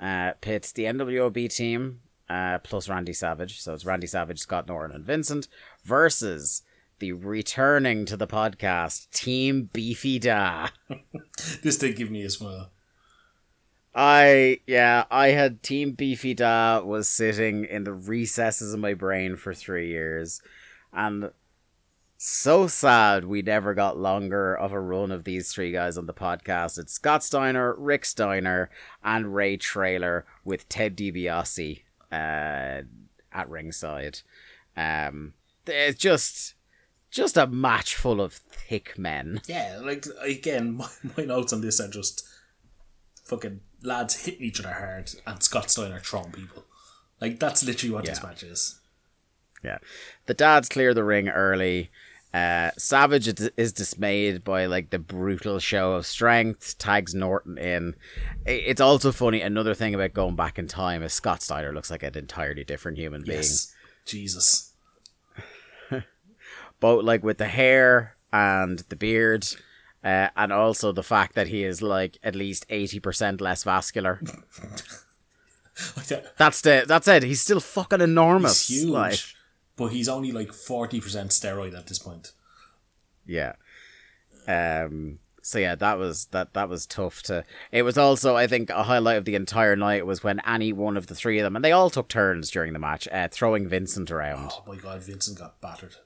uh, pits the NWOB team uh, plus Randy Savage. So it's Randy Savage, Scott Norton, and Vincent versus the returning to the podcast Team Beefy Da. This did give me a smile. I yeah, I had Team Beefy Da was sitting in the recesses of my brain for three years, and so sad we never got longer of a run of these three guys on the podcast. It's Scott Steiner, Rick Steiner, and Ray Traylor with Ted DiBiase uh, at ringside. Um, it's just just a match full of thick men. Yeah, like again, my, my notes on this are just fucking lads hitting each other hard and Scott Steiner throwing people. Like that's literally what this Yeah. match is. Yeah. The dads clear the ring early. Uh, Savage is, is dismayed by like the brutal show of strength, tags Norton in. It's also funny. Another thing about going back in time is Scott Steiner looks like an entirely different human being. Yes, Jesus. Both like with the hair and the beard, uh, and also the fact that he is like at least eighty percent less vascular. That's the that's it. He's still fucking enormous. He's huge, Like, but he's only like forty percent steroid at this point. Yeah. Um so yeah, that was that that was tough to it was also I think a highlight of the entire night was when any one of the three of them and they all took turns during the match, uh, throwing Vincent around. Oh my god, Vincent got battered.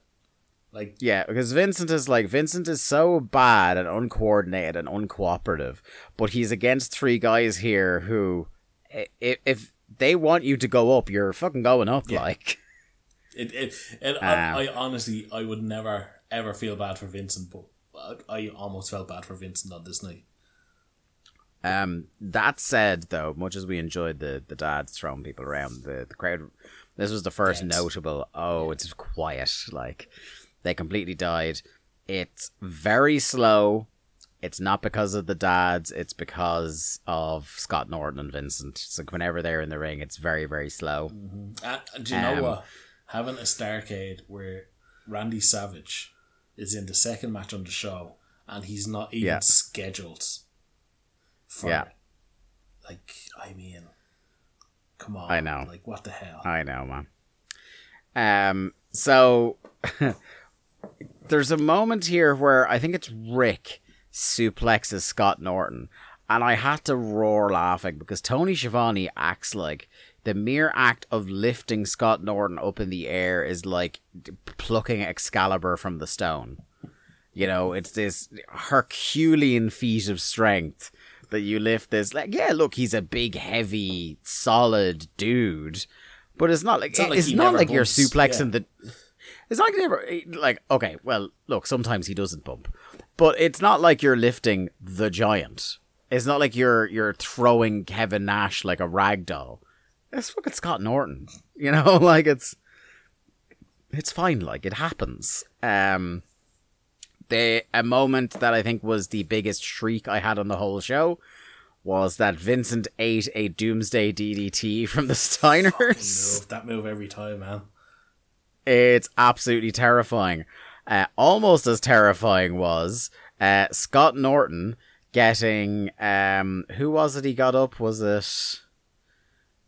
Like Yeah, because Vincent is like Vincent is so bad and uncoordinated and uncooperative, but he's against three guys here who i- i- if they want you to go up, you're fucking going up Yeah. like. It, it, it Um, I, I honestly, I would never ever feel bad for Vincent, but I, I almost felt bad for Vincent on this night. Um, that said, though, much as we enjoyed the the dads throwing people around, the, the crowd, this was the first Dead. notable. Oh, it's quiet. Like they completely died. It's very slow. It's not because of the dads. It's because of Scott Norton and Vincent. So whenever they're in the ring, it's very very slow. And, and do you know Um, what? Having a Starcade where Randy Savage is in the second match on the show and he's not even Yeah. scheduled for Yeah. it. Like, I mean, come on. I know. Like, what the hell? I know, man. Um, so there's a moment here where I think it's Rick suplexes Scott Norton, and I had to roar laughing because Tony Schiavone acts like the mere act of lifting Scott Norton up in the air is like plucking Excalibur from the stone. You know, it's this Herculean feat of strength that you lift this. Like, yeah, look, he's a big, heavy, solid dude, but it's not like it's not not like like, he never you're suplexing the. It's not like never like okay. Well, look, sometimes he doesn't bump, but it's not like you're lifting the giant. It's not like you're you're throwing Kevin Nash like a rag doll. It's fucking Scott Norton. You know, like it's it's fine. Like it happens. Um, the a moment that I think was the biggest shriek I had on the whole show was that Vincent ate a Doomsday DDT from the Steiners. Move, that move every time, man. It's absolutely terrifying. Uh, almost as terrifying was uh, Scott Norton getting um who was it he got up was it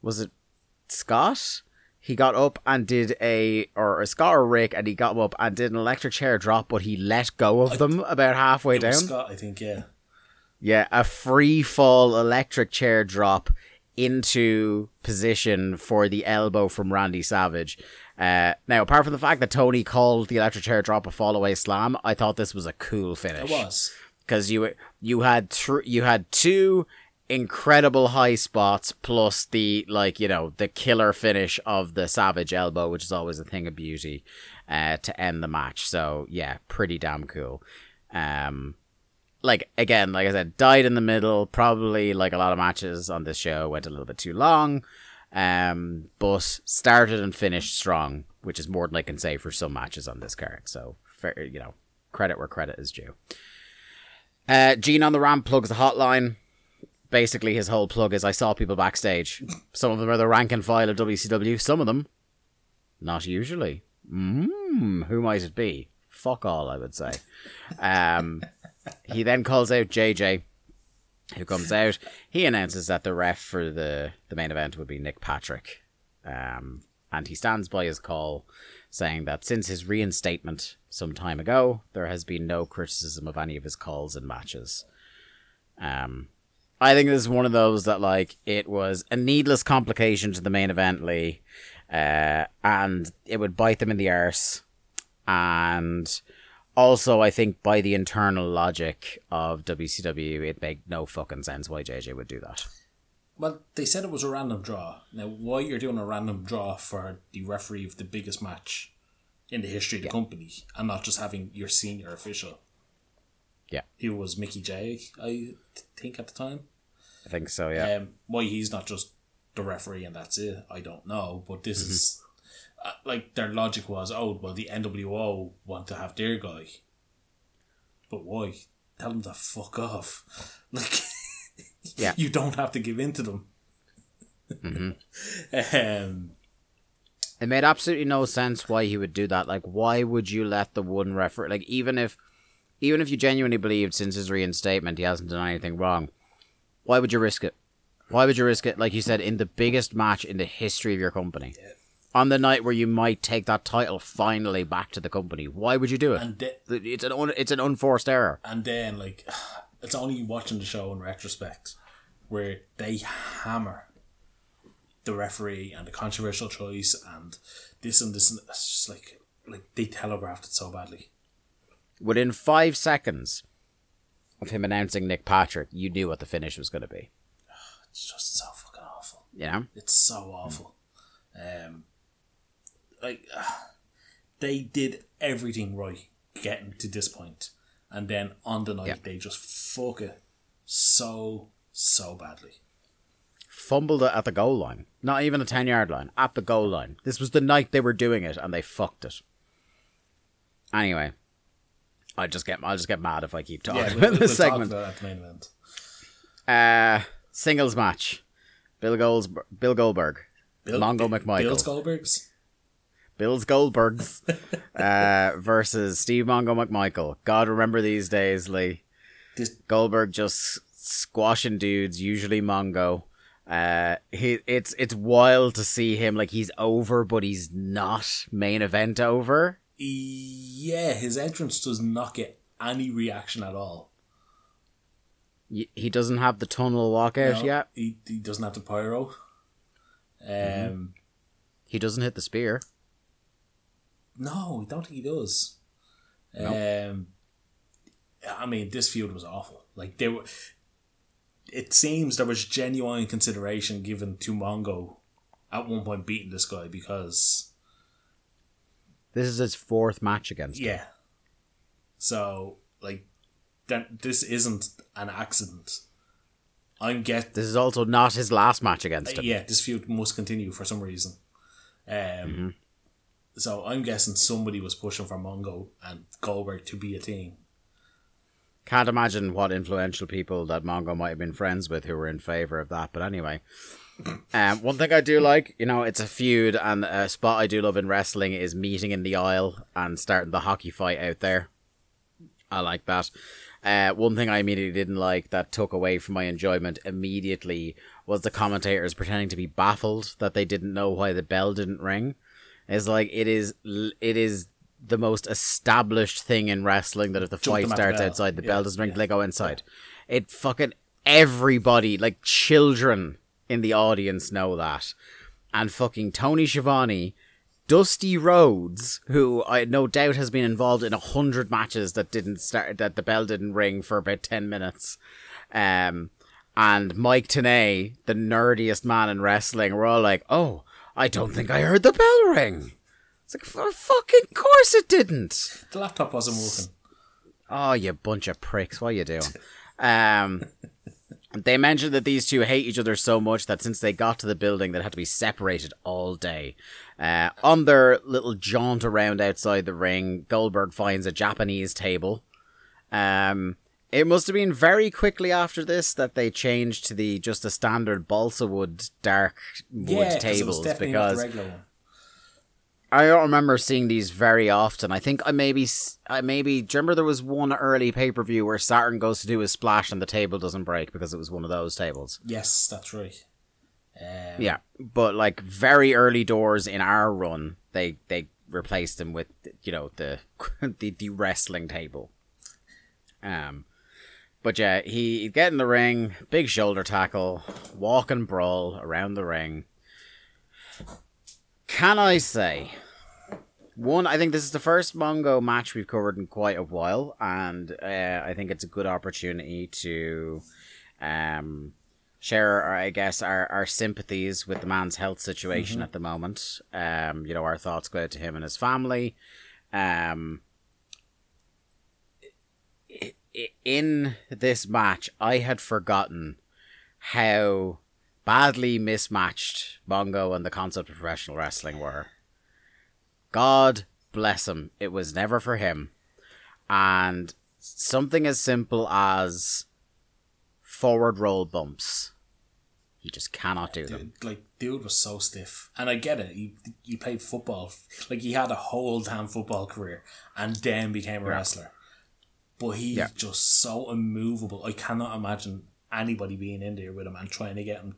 was it Scott he got up and did a or, or Scott or Rick and he got up and did an electric chair drop but he let go of them about halfway down Scott, I think, yeah. yeah, a free fall electric chair drop into position for the elbow from Randy Savage. Uh, now, apart from the fact that Tony called the electric chair drop a fall away slam, I thought this was a cool finish It was. because you you had thr you had two incredible high spots plus the like you know the killer finish of the savage elbow which is always a thing of beauty uh to end the match. So yeah pretty damn cool. Um like again like i said died in the middle probably like a lot of matches on this show went a little bit too long. Um but started and finished strong which is more than i can say for some matches on this card. So fair you know credit where credit is due. Uh, Gene on the ramp plugs the hotline. Basically, his whole plug is I saw people backstage. Some of them are the rank and file of WCW. Some of them, not usually. Mm, who might it be? Fuck all, I would say. Um, he then calls out JJ, who comes out. He announces that the ref for the, the main event would be Nick Patrick. Um, and he stands by his call, saying that since his reinstatement some time ago, there has been no criticism of any of his calls and matches. Um, I think this is one of those that like it was a needless complication to the main event, Lee, uh, and it would bite them in the arse, and also I think by the internal logic of WCW, it made no fucking sense why JJ would do that. Well, they said it was a random draw. Now, why you're doing a random draw for the referee of the biggest match in the history of the company and not just having your senior official? Yeah. Who was Mickey Jay, I think, at the time. I think so, yeah. Um, why he's not just the referee and that's it, I don't know. But this is uh, like their logic was, oh, well, the NWO want to have their guy, but why? Tell them to fuck off. Like, Yeah. you don't have to give in to them. um, It made absolutely no sense why he would do that. Like, why would you let the one referee? Like, even if, even if you genuinely believed since his reinstatement he hasn't done anything wrong, why would you risk it? Why would you risk it? Like you said, in the biggest match in the history of your company, on the night where you might take that title finally back to the company, why would you do it? and th- It's an un, it's an unforced error. and then like it's only watching the show in retrospect where they hammer the referee and the controversial choice and this and this and it's just like like they telegraphed it so badly. Within five seconds of him announcing Nick Patrick, you knew what the finish was going to be. It's just so fucking awful. You know. It's so awful. Um, like they did everything right getting to this point, and then on the night Yeah. they just fuck it so so badly. fumbled it at the goal line. Not even a 10 yard line, at the goal line. This was the night they were doing it and they fucked it. Anyway, I just get I'll just get mad if I keep talking Yeah, about this talk segment. about that at the main event. Uh singles match. Bill Golds Bill Goldberg. Mongo Bi- McMichael. Bill Goldbergs. Bill's Goldbergs uh, versus Steve Mongo McMichael. God remember these days, Lee. This, Goldberg just squashing dudes, usually Mongo. Uh, he it's it's wild to see him like he's over, but he's not main event over. Yeah, his entrance does not get any reaction at all. He doesn't have the tunnel walkout No, yet. He, he doesn't have the pyro. Um, Mm-hmm. He doesn't hit the spear. No, I don't think he does. No. Um, I mean, this feud was awful. Like there were, it seems there was genuine consideration given to Mongo at one point beating this guy because This is his fourth match against him. yeah. So like, that this isn't an accident. I'm get This is also not his last match against him. yeah, this feud must continue for some reason. Um, Mm-hmm. so I'm guessing somebody was pushing for Mongo and Goldberg to be a team. Can't imagine what influential people that Mongo might have been friends with who were in favor of that. But anyway, um, one thing I do like, you know, it's a feud, and a spot I do love in wrestling is meeting in the aisle and starting the hockey fight out there. I like that. Uh, one thing I immediately didn't like that took away from my enjoyment immediately was the commentators pretending to be baffled that they didn't know why the bell didn't ring. It's like it is it is the most established thing in wrestling that if the Jump fight at the starts outside, the Yeah, bell doesn't ring, yeah. they go inside. It fucking everybody, like children, in the audience know that. And fucking Tony Schiavone, Dusty Rhodes, who I no doubt has been involved in a hundred matches that didn't start, that the bell didn't ring for about 10 minutes. Um, and Mike Tenay, the nerdiest man in wrestling, we're all like, oh, I don't think I heard the bell ring. It's like, for fucking course it didn't. The laptop wasn't working. Oh, you bunch of pricks! What are you doing? Um, they mentioned that these two hate each other so much that since they got to the building, they had to be separated all day. Uh, on their little jaunt around outside the ring, Goldberg finds a Japanese table. Um, it must have been very quickly after this that they changed to the just a standard balsa wood dark wood yeah, 'cause it was tables because regular one. I don't remember seeing these very often. I think I maybe I maybe do you remember there was one early pay per view where Saturn goes to do his splash and the table doesn't break because it was one of those tables. Yes, that's right. Um, Yeah, but like very early doors in our run, they they replaced them with you know the the, the wrestling table. Um, but yeah, he get in the ring, big shoulder tackle, walk and brawl around the ring. Can I say? One, I think this is the first Mongo match we've covered in quite a while, and uh, I think it's a good opportunity to um, share, our, I guess, our, our sympathies with the man's health situation at the moment. Um, you know, our thoughts go out to him and his family. Um, in this match, I had forgotten how badly mismatched Mongo and the concept of professional wrestling were. God bless him. It was never for him. And something as simple as forward roll bumps. He just cannot do them. Dude, like dude was so stiff, and I get it. He he played football, like he had a whole damn football career, and then became a wrestler. But he's Yeah. just so immovable. I cannot imagine anybody being in there with him and trying to get him.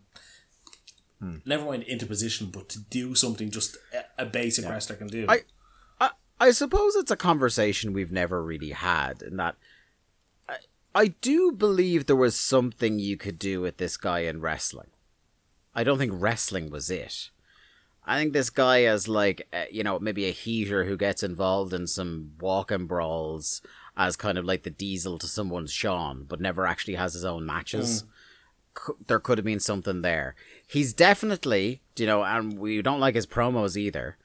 Hmm. Never mind into position, but to do something just a, a basic wrestler can do. I- I, I suppose it's a conversation we've never really had, in that I, I do believe there was something you could do with this guy in wrestling. I don't think wrestling was it. I think this guy is like uh, you know maybe a heater who gets involved in some walking brawls as kind of like the diesel to someone's Shawn, but never actually has his own matches. Mm. Cou- There could have been something there. He's definitely, you know, and we don't like his promos either,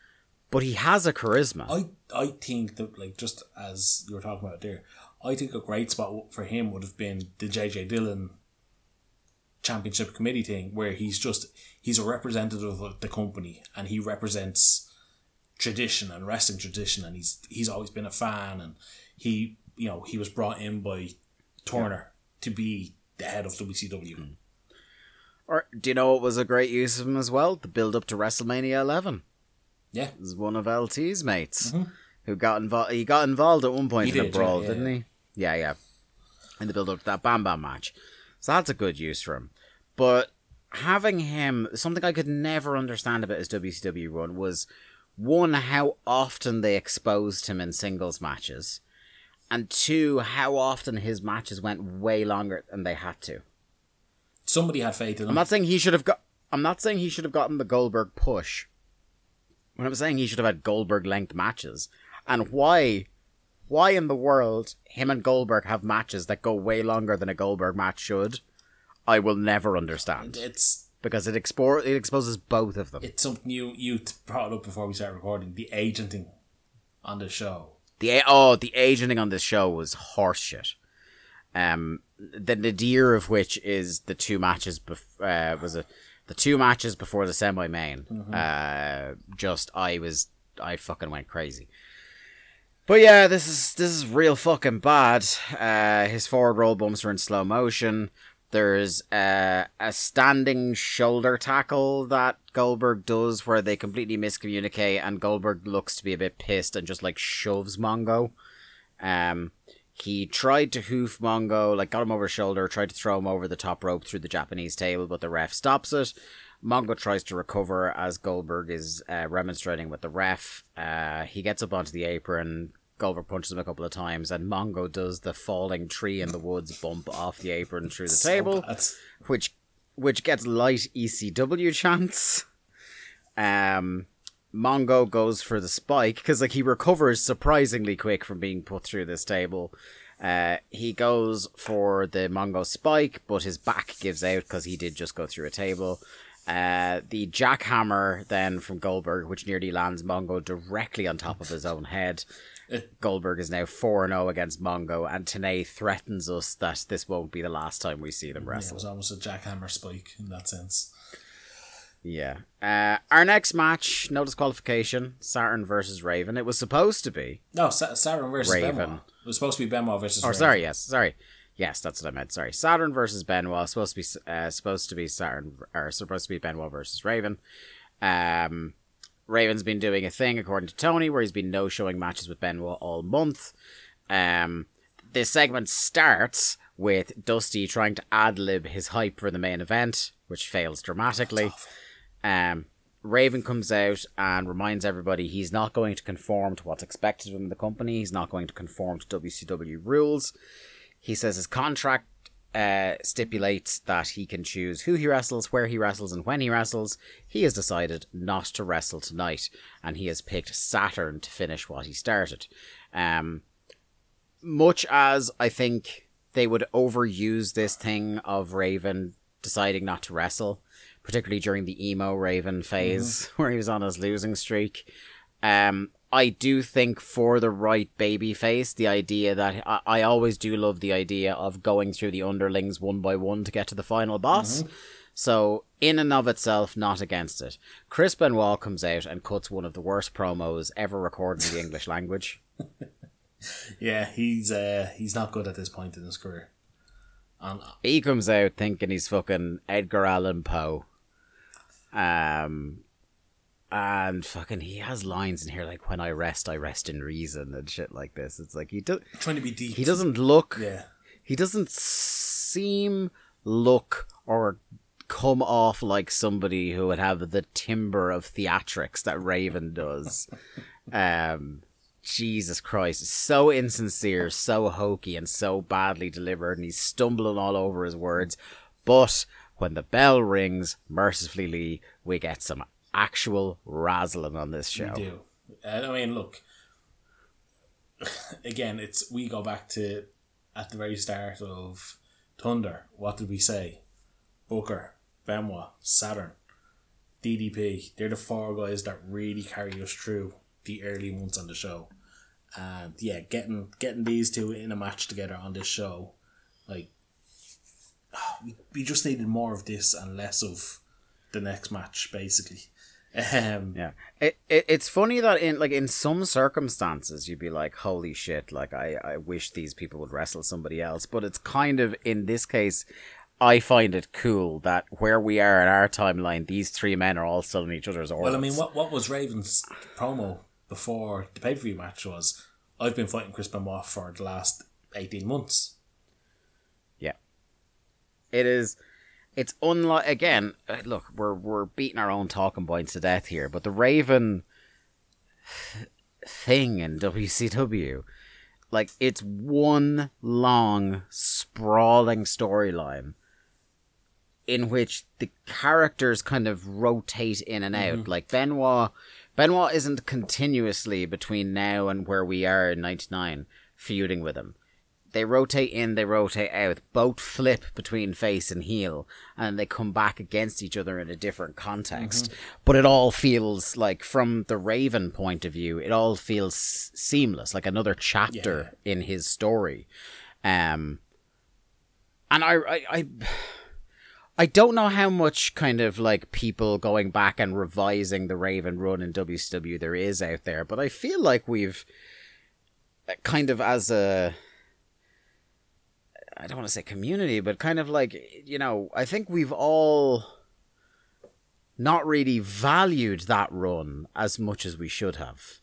but he has a charisma. I I think that like just as you were talking about there, I think a great spot for him would have been the JJ Dillon championship committee thing where he's just he's a representative of the company and he represents tradition and wrestling tradition and he's he's always been a fan and he you know he was brought in by Turner to be the head of WCW. Or do you know what was a great use of him as well? The build up to WrestleMania 11. Yeah. This is one of LT's mates who got involved. He got involved at one point Mm-hmm. He in a did, yeah, brawl, yeah, didn't he? Yeah, yeah. In the build up to that Bam Bam match. So that's a good use for him. But having him, something I could never understand about his WCW run was one, how often they exposed him in singles matches, and two, how often his matches went way longer than they had to. Somebody had faith in him. I'm not saying he should have got. I'm not saying he should have gotten the Goldberg push. When I'm saying he should have had Goldberg length matches, and why, why in the world him and Goldberg have matches that go way longer than a Goldberg match should, I will never understand it's because it expo- it exposes both of them. it's something you you brought up before we started recording. The agenting on the show. The oh, the agenting on this show was horseshit. Um, the nadir of which is the two matches. Bef- uh, was it the two matches before the semi main? Uh, just I was I fucking went crazy. But yeah, this is this is real fucking bad. Uh, his forward roll bumps are in slow motion. There's uh, a standing shoulder tackle that Goldberg does where they completely miscommunicate, and Goldberg looks to be a bit pissed and just like shoves Mongo. Um, he tried to hoof Mongo, like got him over his shoulder, tried to throw him over the top rope through the Japanese table, but the ref stops it. Mongo tries to recover as Goldberg is uh, remonstrating with the ref. Uh, he gets up onto the apron. Goldberg punches him a couple of times, and Mongo does the falling tree in the woods bump off the apron through the table, That's which which gets light ECW chants. Um, Mongo goes for the spike because like he recovers surprisingly quick from being put through this table. Uh, he goes for the Mongo spike, but his back gives out because he did just go through a table. Uh, the jackhammer then from Goldberg, which nearly lands Mongo directly on top of his own head. Goldberg is now 4 0 against Mongo, and Tenay threatens us that this won't be the last time we see them Yeah, it was almost a jackhammer spike in that sense. Yeah. Uh, our next match, no disqualification Saturn versus Raven. It was supposed to be. No, Sa- Saturn versus Raven. Benoit. It was supposed to be Benoit versus. Or Raven. sorry, yes, sorry. Yes, that's what I meant. Sorry, Saturn versus Benoit. Supposed to be uh, supposed to be Saturn or supposed to be Benoit versus Raven. Um, Raven's been doing a thing according to Tony where he's been no showing matches with Benoit all month. Um, this segment starts with Dusty trying to ad lib his hype for the main event, which fails dramatically. Um, Raven comes out and reminds everybody he's not going to conform to what's expected of him in the company. He's not going to conform to WCW rules. He says his contract uh, stipulates that he can choose who he wrestles, where he wrestles, and when he wrestles. He has decided not to wrestle tonight, and he has picked Saturn to finish what he started. Um, much as I think they would overuse this thing of Raven deciding not to wrestle, particularly during the emo Raven phase where he was on his losing streak. Um, I do think for the right baby face, the idea that I, I always do love the idea of going through the underlings one by one to get to the final boss. So, in and of itself, not against it. Chris Benoit comes out and cuts one of the worst promos ever recorded in the English language. Yeah, he's uh, he's not good at this point in his career. And He comes out thinking he's fucking Edgar Allan Poe. Um, and fucking, he has lines in here like, when I rest, I rest in reason and shit like this. It's like, he, do- trying to be deep. he doesn't look, Yeah. he doesn't seem, look, or come off like somebody who would have the timber of theatrics that Raven does. um, Jesus Christ, so insincere, so hokey, and so badly delivered, and he's stumbling all over his words. But when the bell rings, mercifully, we get some actual razzling on this show. We do. I mean, look. Again, it's we go back to at the very start of Thunder. What did we say? Booker, Benoit, Saturn, DDP. They're the four guys that really carry us through the early months on the show. And yeah, getting getting these two in a match together on this show, like we, we just needed more of this and less of the next match, basically. Um, Yeah, it, it it's funny that in like in some circumstances you'd be like, holy shit, like I I wish these people would wrestle somebody else, but it's kind of in this case. I find it cool that where we are in our timeline, these three men are all still in each other's orbits. Well, I mean, what what was Raven's promo before the pay per view match was? I've been fighting Chris Benoit for the last eighteen months. Yeah. It is. It's unlike again. uh, Look, we're we're beating our own talking points to death here, but the Raven thing in WCW, like it's one long sprawling storyline in which the characters kind of rotate in and out. Like Benoit, Benoit isn't continuously between now and where we are in '99 feuding with him they rotate in, they rotate out, both flip between face and heel, and they come back against each other in a different context. But it all feels like, from the Raven point of view, it all feels seamless, like another chapter in his story. Um, and I, I, I, I don't know how much kind of like people going back and revising the Raven run in WCW there is out there, but I feel like we've uh, kind of as a I don't want to say community, but kind of like you know, I think we've all not really valued that run as much as we should have.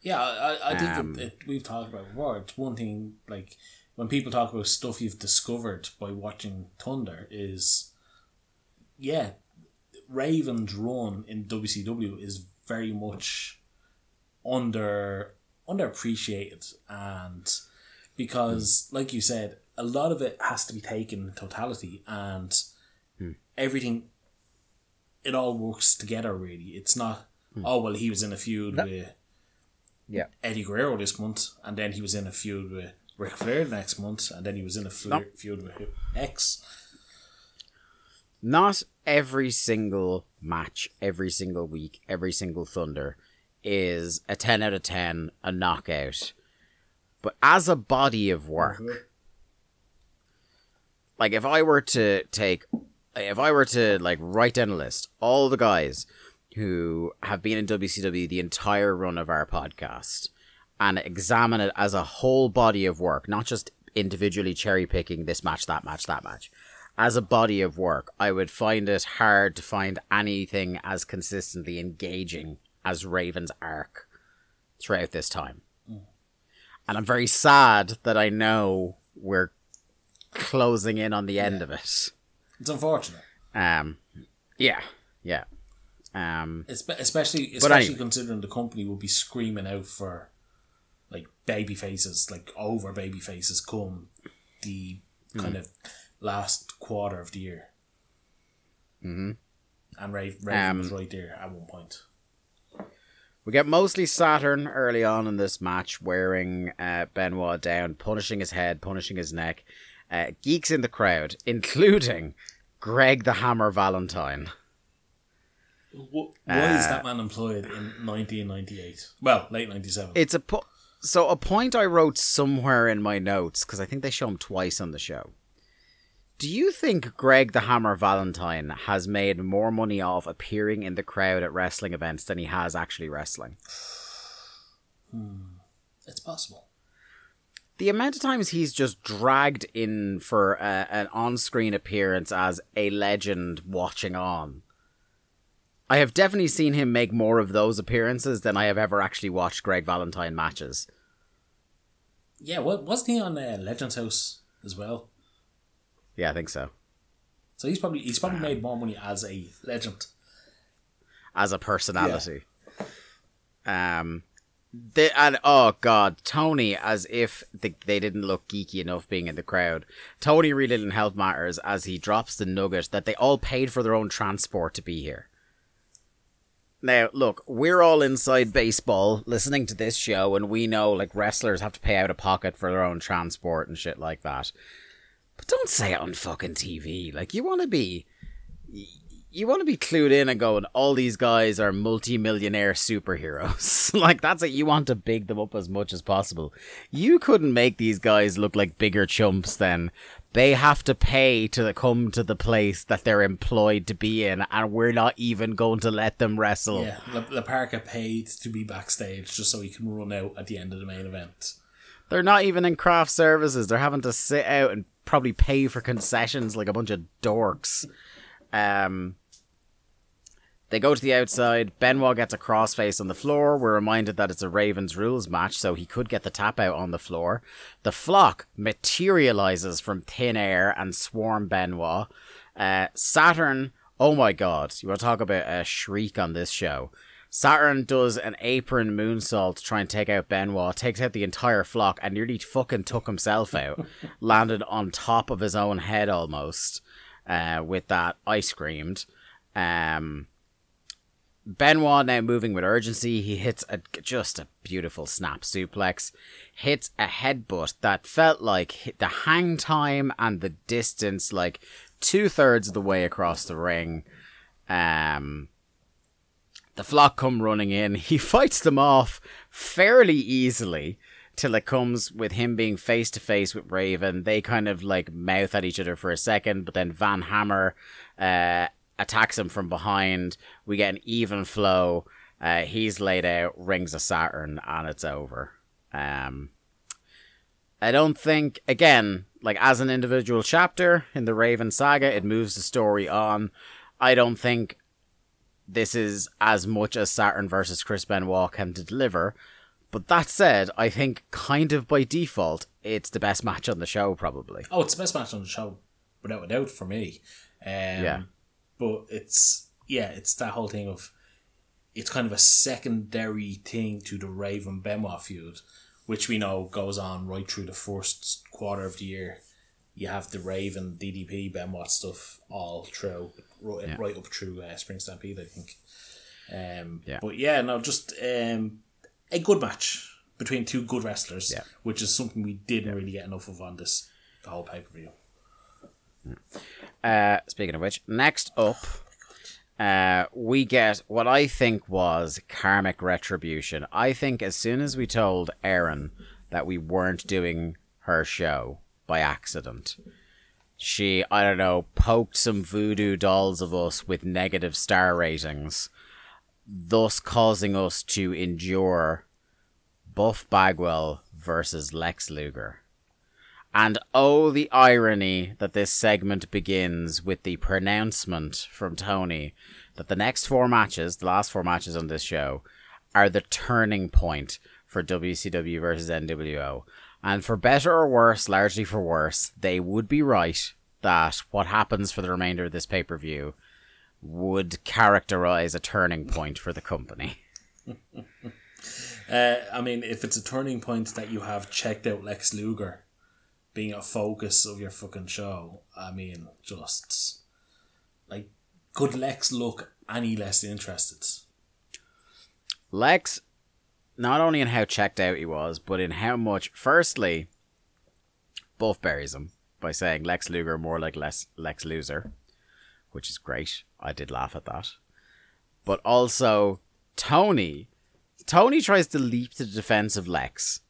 Yeah, I, I- think Um, it, it, we've talked about before. It's one thing like when people talk about stuff you've discovered by watching Thunder is, yeah, Raven's run in WCW is very much under underappreciated and because like you said a lot of it has to be taken in totality and hmm. everything, it all works together. Really, it's not. Hmm. Oh well, he was in a feud with Yeah. Eddie Guerrero this month, and then he was in a feud with Ric Flair next month, and then he was in a fle- feud with X. Not every single match, every single week, every single Thunder is a 10 out of 10, a knockout. But as a body of work, mm-hmm. Like if I were to take, if I were to like write down a list, all the guys who have been in WCW the entire run of our podcast and examine it as a whole body of work, not just individually cherry picking this match, that match, that match. As a body of work, I would find it hard to find anything as consistently engaging as Raven's arc throughout this time. Mm. And I'm very sad that I know we're closing in on the end of it. It's unfortunate, Um, yeah, yeah. Um, Espe- especially especially anyway. considering the company will be screaming out for like baby faces, like over baby faces, come the Hmm. kind of last quarter of the year. Mm-hmm. And Raven, Raven Um, was right there at one point. We get mostly Saturn early on in this match wearing uh, Benoit down, punishing his head, punishing his neck. Uh, geeks in the crowd, including Greg the Hammer Valentine. Wh- Why is that man employed in 1998? Well, late 97. It's a po- so a point I wrote somewhere in my notes because I think they show him twice on the show. Do you think Greg the Hammer Valentine has made more money off appearing in the crowd at wrestling events than he has actually wrestling? Hmm. it's possible. The amount of times he's just dragged in for a, an on-screen appearance as a legend watching on. I have definitely seen him make more of those appearances than i have ever actually watched greg valentine matches. Yeah, wa- wasn't he on uh, Legends House as well? yeah i think so. So he's probably he's probably made more money as a legend. as a personality. Um the, and oh god tony as if the, they didn't look geeky enough being in the crowd tony really didn't help matters as he drops the nugget that they all paid for their own transport to be here Now, look, we're all inside baseball listening to this show, and we know like wrestlers have to pay out of pocket for their own transport and shit like that. But don't say it on fucking TV. Like, you want to be. You want to be clued in and going, all these guys are multi-millionaire superheroes. like, that's it. You want to big them up as much as possible. You couldn't make these guys look like bigger chumps than they have to pay to come to the place that they're employed to be in, and we're not even going to let them wrestle. Yeah, La, La Parca paid to be backstage just so he can run out at the end of the main event. They're not even in craft services. They're having to sit out and probably pay for concessions like a bunch of dorks. Um, they go to the outside. Benoit gets a crossface on the floor. We're reminded that it's a Ravens rules match, so he could get the tap out on the floor. The flock materializes from thin air and swarm Benoit. Uh, Saturn, oh my god, you want to talk about a shriek on this show. Saturn does an apron moonsault to try and take out Benoit, takes out the entire flock, and nearly fucking took himself out. Landed on top of his own head almost uh, with that ice creamed. Um, Benoit now moving with urgency. He hits a just a beautiful snap suplex, hits a headbutt that felt like the hang time and the distance, like two thirds of the way across the ring. Um, the flock come running in. He fights them off fairly easily till it comes with him being face to face with Raven. They kind of like mouth at each other for a second, but then Van Hammer uh, attacks him from behind. We get an even flow. Uh, he's laid out, rings a Saturn, and it's over. Um, I don't think, again, like as an individual chapter in the Raven saga, it moves the story on. I don't think this is as much as Saturn versus Chris Benoit can to deliver. But that said, I think kind of by default, it's the best match on the show, probably. Oh, it's the best match on the show, without a doubt, for me. Um, Yeah. But it's, yeah, it's that whole thing of, it's kind of a secondary thing to the Raven Benoit feud, which we know goes on right through the first quarter of the year. you have the Raven, DDP, Benoit stuff all through right, Yeah. right up through uh, Spring Stampede, I think. Um, Yeah. But yeah, no, just um, a good match between two good wrestlers, Yeah. which is something we didn't really get enough of on this the whole pay per view. Uh, speaking of which, next up, uh, we get what I think was karmic retribution. I think as soon as we told Erin that we weren't doing her show by accident, she, I don't know, poked some voodoo dolls of us with negative star ratings, thus causing us to endure Buff Bagwell versus Lex Luger. And oh, the irony that this segment begins with the pronouncement from Tony that the next four matches, the last four matches on this show, are the turning point for WCW versus NWO. And for better or worse, largely for worse, they would be right that what happens for the remainder of this pay per view would characterize a turning point for the company. Uh, I mean, if it's a turning point that you have checked out Lex Luger being a focus of your fucking show, I mean, just like, could Lex look any less interested? Lex, not only in how checked out he was, but in how much. Firstly, Buff buries him by saying Lex Luger more like Lex, Lex Loser, which is great. I did laugh at that. But also, Tony. Tony tries to leap to the defense of Lex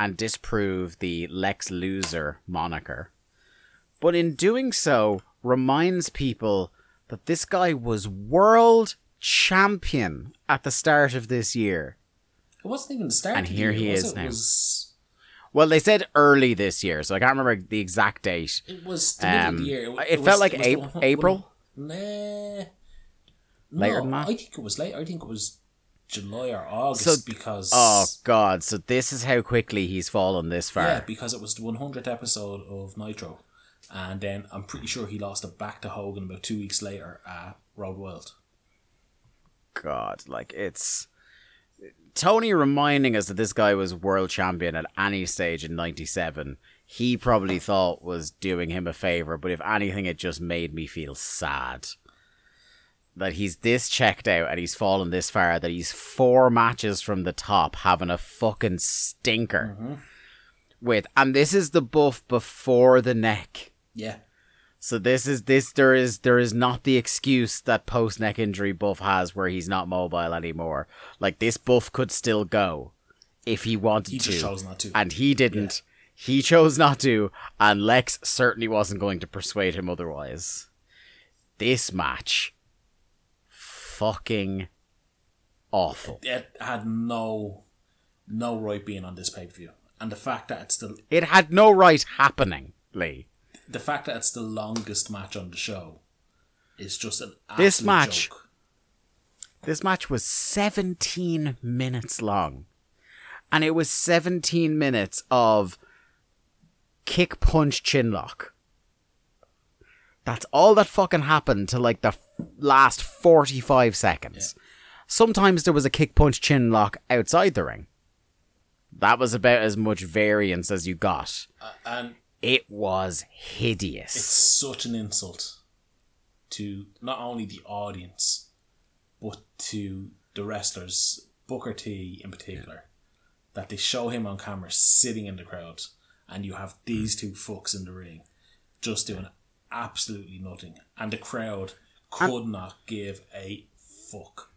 and disprove the Lex Loser moniker. But in doing so, reminds people that this guy was world champion at the start of this year. It wasn't even the start. And of the here year, he is it? now. It was, Well, they said early this year, so I can't remember the exact date. it was the middle of Um, the year. it was- felt like was the Ap- April? Nah. Later no, than that? I think it was late. I think it was July or August So- because. Oh God! So this is how quickly he's fallen this far. Yeah, because it was the 100th episode of Nitro. And then I'm pretty sure he lost it back to Hogan about two weeks later at Road Wild. God, like it's Tony reminding us that this guy was world champion at any stage in '97. He probably thought was doing him a favor, but if anything, it just made me feel sad that he's this checked out and he's fallen this far. That he's four matches from the top, having a fucking stinker. Mm-hmm. With and this is the buff before the neck. Yeah. So this is this there is there is not the excuse that post neck injury buff has where he's not mobile anymore. Like this buff could still go if he wanted He to. just chose not to. And he didn't. He chose not to, and Lex certainly wasn't going to persuade him otherwise. This match fucking awful. It had no no right being on this pay per view. And the fact that it's the It had no right happening, Lee. the fact that it's the longest match on the show is just an This absolute match- joke. This match was 17 minutes long. And it was 17 minutes of kick, punch, chin lock. That's all that fucking happened to like the last 45 seconds. Sometimes there was a kick, punch, chin lock outside the ring. That was about as much variance as you got. Uh, and It was hideous. it's such an insult to not only the audience but to the wrestlers, Booker T in particular, that they show him on camera sitting in the crowd and you have these mm. two fucks in the ring just doing absolutely nothing. And the crowd could not give a fuck.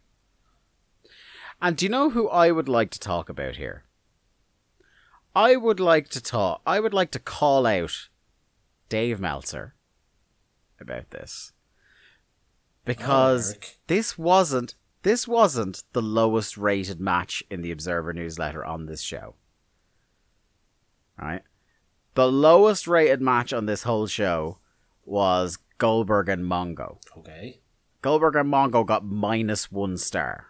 And do you know who I would like to talk about here? I would like to talk. I would like to call out Dave Meltzer about this because Eric. this wasn't this wasn't the lowest rated match in the Observer newsletter on this show. Right? The lowest rated match on this whole show was Goldberg and Mongo. Okay. Goldberg and Mongo got minus one star.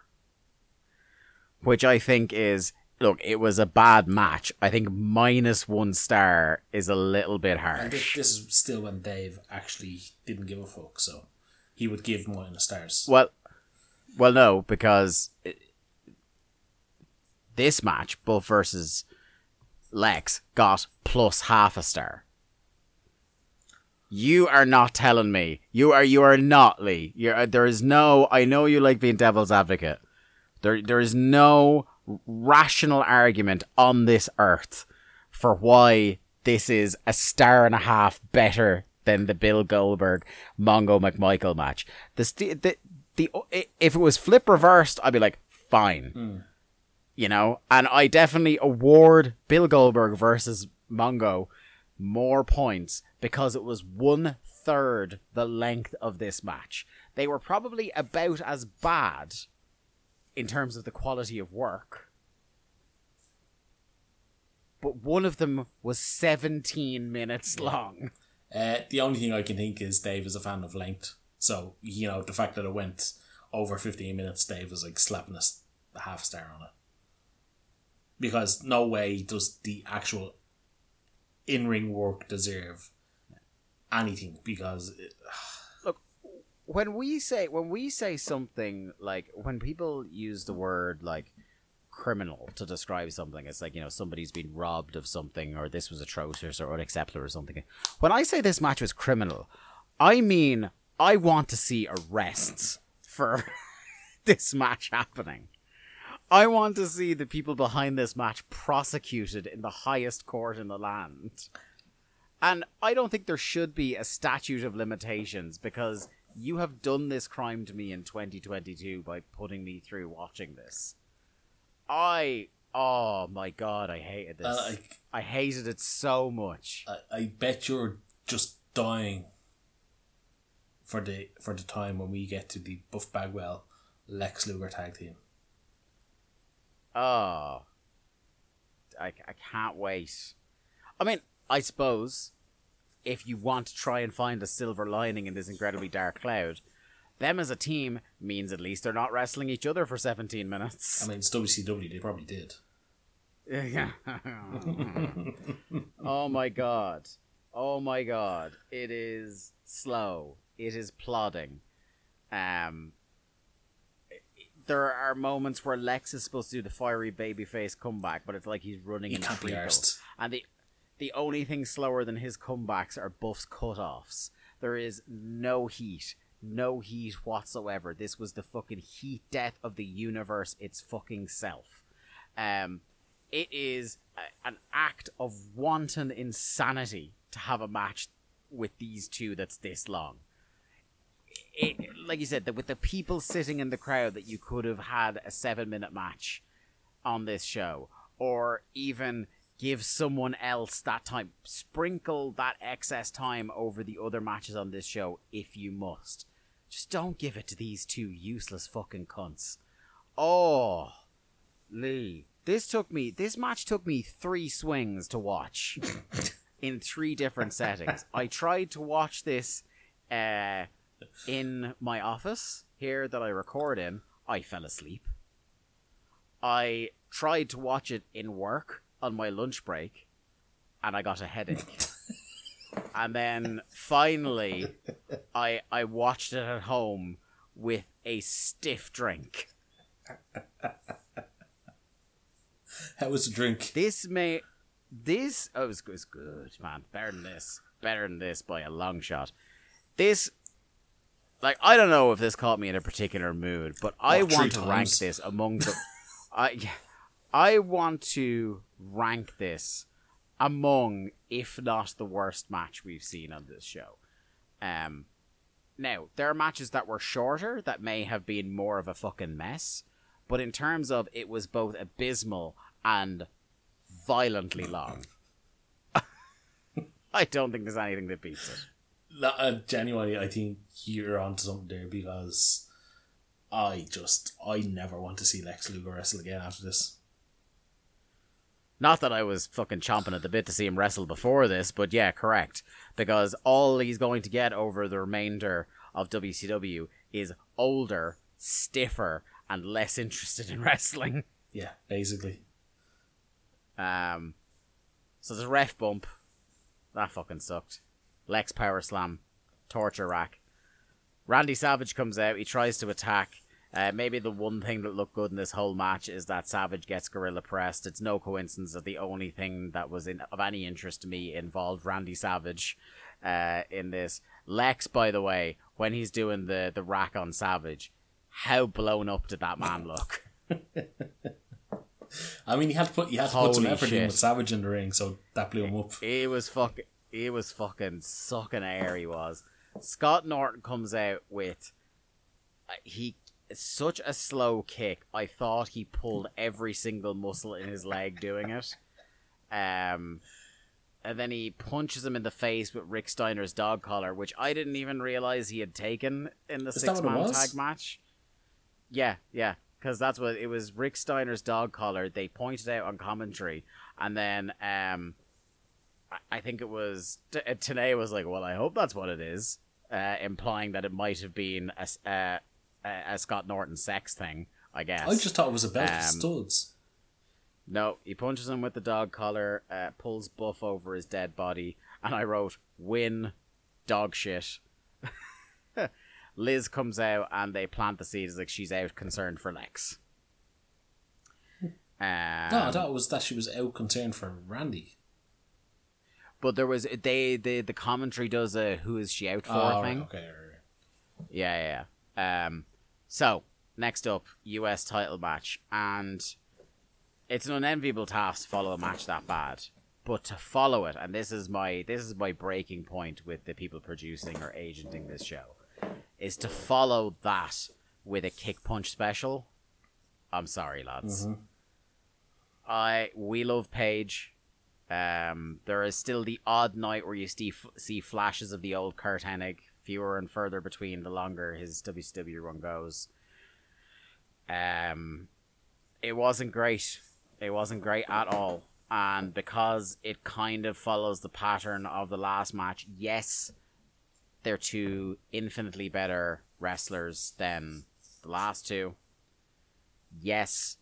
Which I think is look, it was a bad match. I think minus one star is a little bit And this, harsh. this is still when Dave actually didn't give a fuck, so he would give more than the stars. Well, well, no, because it- this match, Buff versus Lex, got plus half a star. You are not telling me. You are. You are not Lee. You're. There is no. I know you like being devil's advocate. There. There is no rational argument on this earth for why this is a star and a half better than the Bill Goldberg Mongo McMichael match. The the the if it was flip reversed, I'd be like fine. Hmm. You know, and I definitely award Bill Goldberg versus Mongo more points because it was one third the length of this match. They were probably about as bad in terms of the quality of work. But one of them was 17 minutes long. Uh, the only thing I can think is Dave is a fan of length. So, you know, the fact that it went over 15 minutes, Dave was like slapping a, half star on it. Because no way does the actual in ring work deserve anything. Because eh, it, when we say when we say something like when people use the word like criminal to describe something it's like you know somebody's been robbed of something or this was atrocious or unacceptable or something when i say this match was criminal i mean i want to see arrests for this match happening i want to see the people behind this match prosecuted in the highest court in the land and I don't think there should be a statute of limitations because you have done this crime to me in 2022 by putting me through watching this. I oh my god, I hated this. uh, like, I hated it so much. I, I bet you're just dying for the for the time when we get to the Buff Bagwell Lex Luger tag team. Oh. I, I can't wait. I mean, I suppose if you want to try and find a silver lining in this incredibly dark cloud, them as a team means at least they're not wrestling each other for 17 minutes. I mean, it's WCW, they probably did. Yeah. oh my god. Oh my god. It is slow. It is plodding. Um there are moments where Lex is supposed to do the fiery babyface comeback, but it's like he's running He in can't be treacle. arsed. And the the only thing slower than his comebacks are Buff's cutoffs. There is no heat. No heat whatsoever. This was the fucking heat death of the universe its fucking self. Um, it is a, an act of wanton insanity to have a match with these two that's this long. It, like you said, that with the people sitting in the crowd, that you could have had a seven minute match on this show, or even give someone else that time. Sprinkle that excess time over the other matches on this show if you must. Just don't give it to these two useless fucking cunts. Oh, Lee, this took me. This match took me three swings to watch in three different settings. I tried to watch this uh, in my office here that I record in. I fell asleep. I tried to watch it in work on my lunch break, and I got a headache. and then finally, I I watched it at home with a stiff drink. How was the drink? This may this oh, it was, it was good, man. Better than this. Better than this by a long shot. This like I don't know if this caught me in a particular mood, but I oh, What, want to rank this among the I I want to rank this among if not the worst match we've seen on this show. Um now, there are matches that were shorter that may have been more of a fucking mess, but in terms of it was both abysmal and violently long. I don't think there's anything that beats it. Uh, genuinely, I think you're onto something there because I just I never want to see Lex Luger wrestle again after this. Not that I was fucking chomping at the bit to see him wrestle before this, but yeah, correct. Because all he's going to get over the remainder of WCW is older, stiffer, and less interested in wrestling. Yeah, basically. Um, so there's a ref bump. That fucking sucked. Lex power slam, torture rack. Randy Savage comes out. He tries to attack. Uh, maybe the one thing that looked good in this whole match is that Savage gets gorilla pressed. It's no coincidence that the only thing that was in, of any interest to me involved Randy Savage. uh, in this. Lex, by the way, when he's doing the the rack on Savage, how blown up did that man look? I mean, you had to put you had to put some Holy effort in with Savage in the ring, so that blew him up. He was fucking. He was fucking sucking air. He was. Scott Norton comes out with. uh, He such a slow kick. I thought he pulled every single muscle in his leg doing it. Um, and then he punches him in the face with Rick Steiner's dog collar, which I didn't even realize he had taken in the six man tag match. Yeah, yeah, because that's what it was. Rick Steiner's dog collar. They pointed out on commentary, and then um, I- I think it was T- uh, Tenay was like, "Well, I hope that's what it is," uh, implying that it might have been a, uh, a, Scott Norton sex thing. I guess. I just thought it was a belt of Um, studs. No, he punches him with the dog collar, uh, pulls Buff over his dead body, and I wrote, win, dog shit. Liz comes out and they plant the seeds like she's out concerned for Lex. Um, No, I thought it was that she was out concerned for Randy. but there was they the the commentary does a who is she out for Oh, thing. right, okay, right, right. Yeah, yeah. yeah. Um, so next up, U.S. title match, and it's an unenviable task to follow a match that bad. But to follow it, and this is my this is my breaking point with the people producing or agenting this show, is to follow that with a kick punch special. I'm sorry, lads. I we love Page. Um, there is still the odd night where you see see flashes of the old Curt Hennig, fewer and further between the longer his WCW run goes. Um, it wasn't great. It wasn't great at all, and because it kind of follows the pattern of the last match, yes, they're two infinitely better wrestlers than the last two. Yes,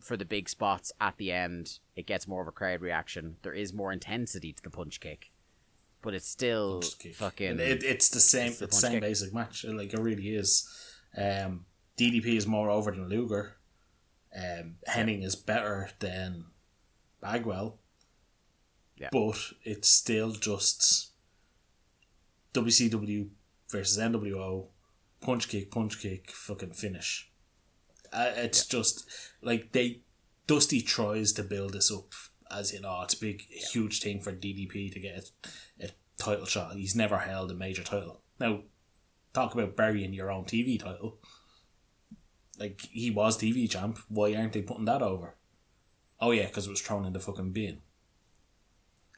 for the big spots at the end, it gets more of a crowd reaction. There is more intensity to the punch kick, but it's still fucking. It, it's the same. It's the same kick. basic match. Like it really is. Um, DDP is more over than Luger. Um, Hennig is better than Bagwell. Yeah. But it's still just WCW versus NWO. Punch kick, punch kick, fucking finish. Uh, it's just like they. Dusty tries to build this up as you know it's a big, huge thing for DDP to get title shot. He's never held a major title. Now, talk about burying your own TV title. Like he was TV champ. Why aren't they putting that over? Oh yeah, because it was thrown in the fucking bin.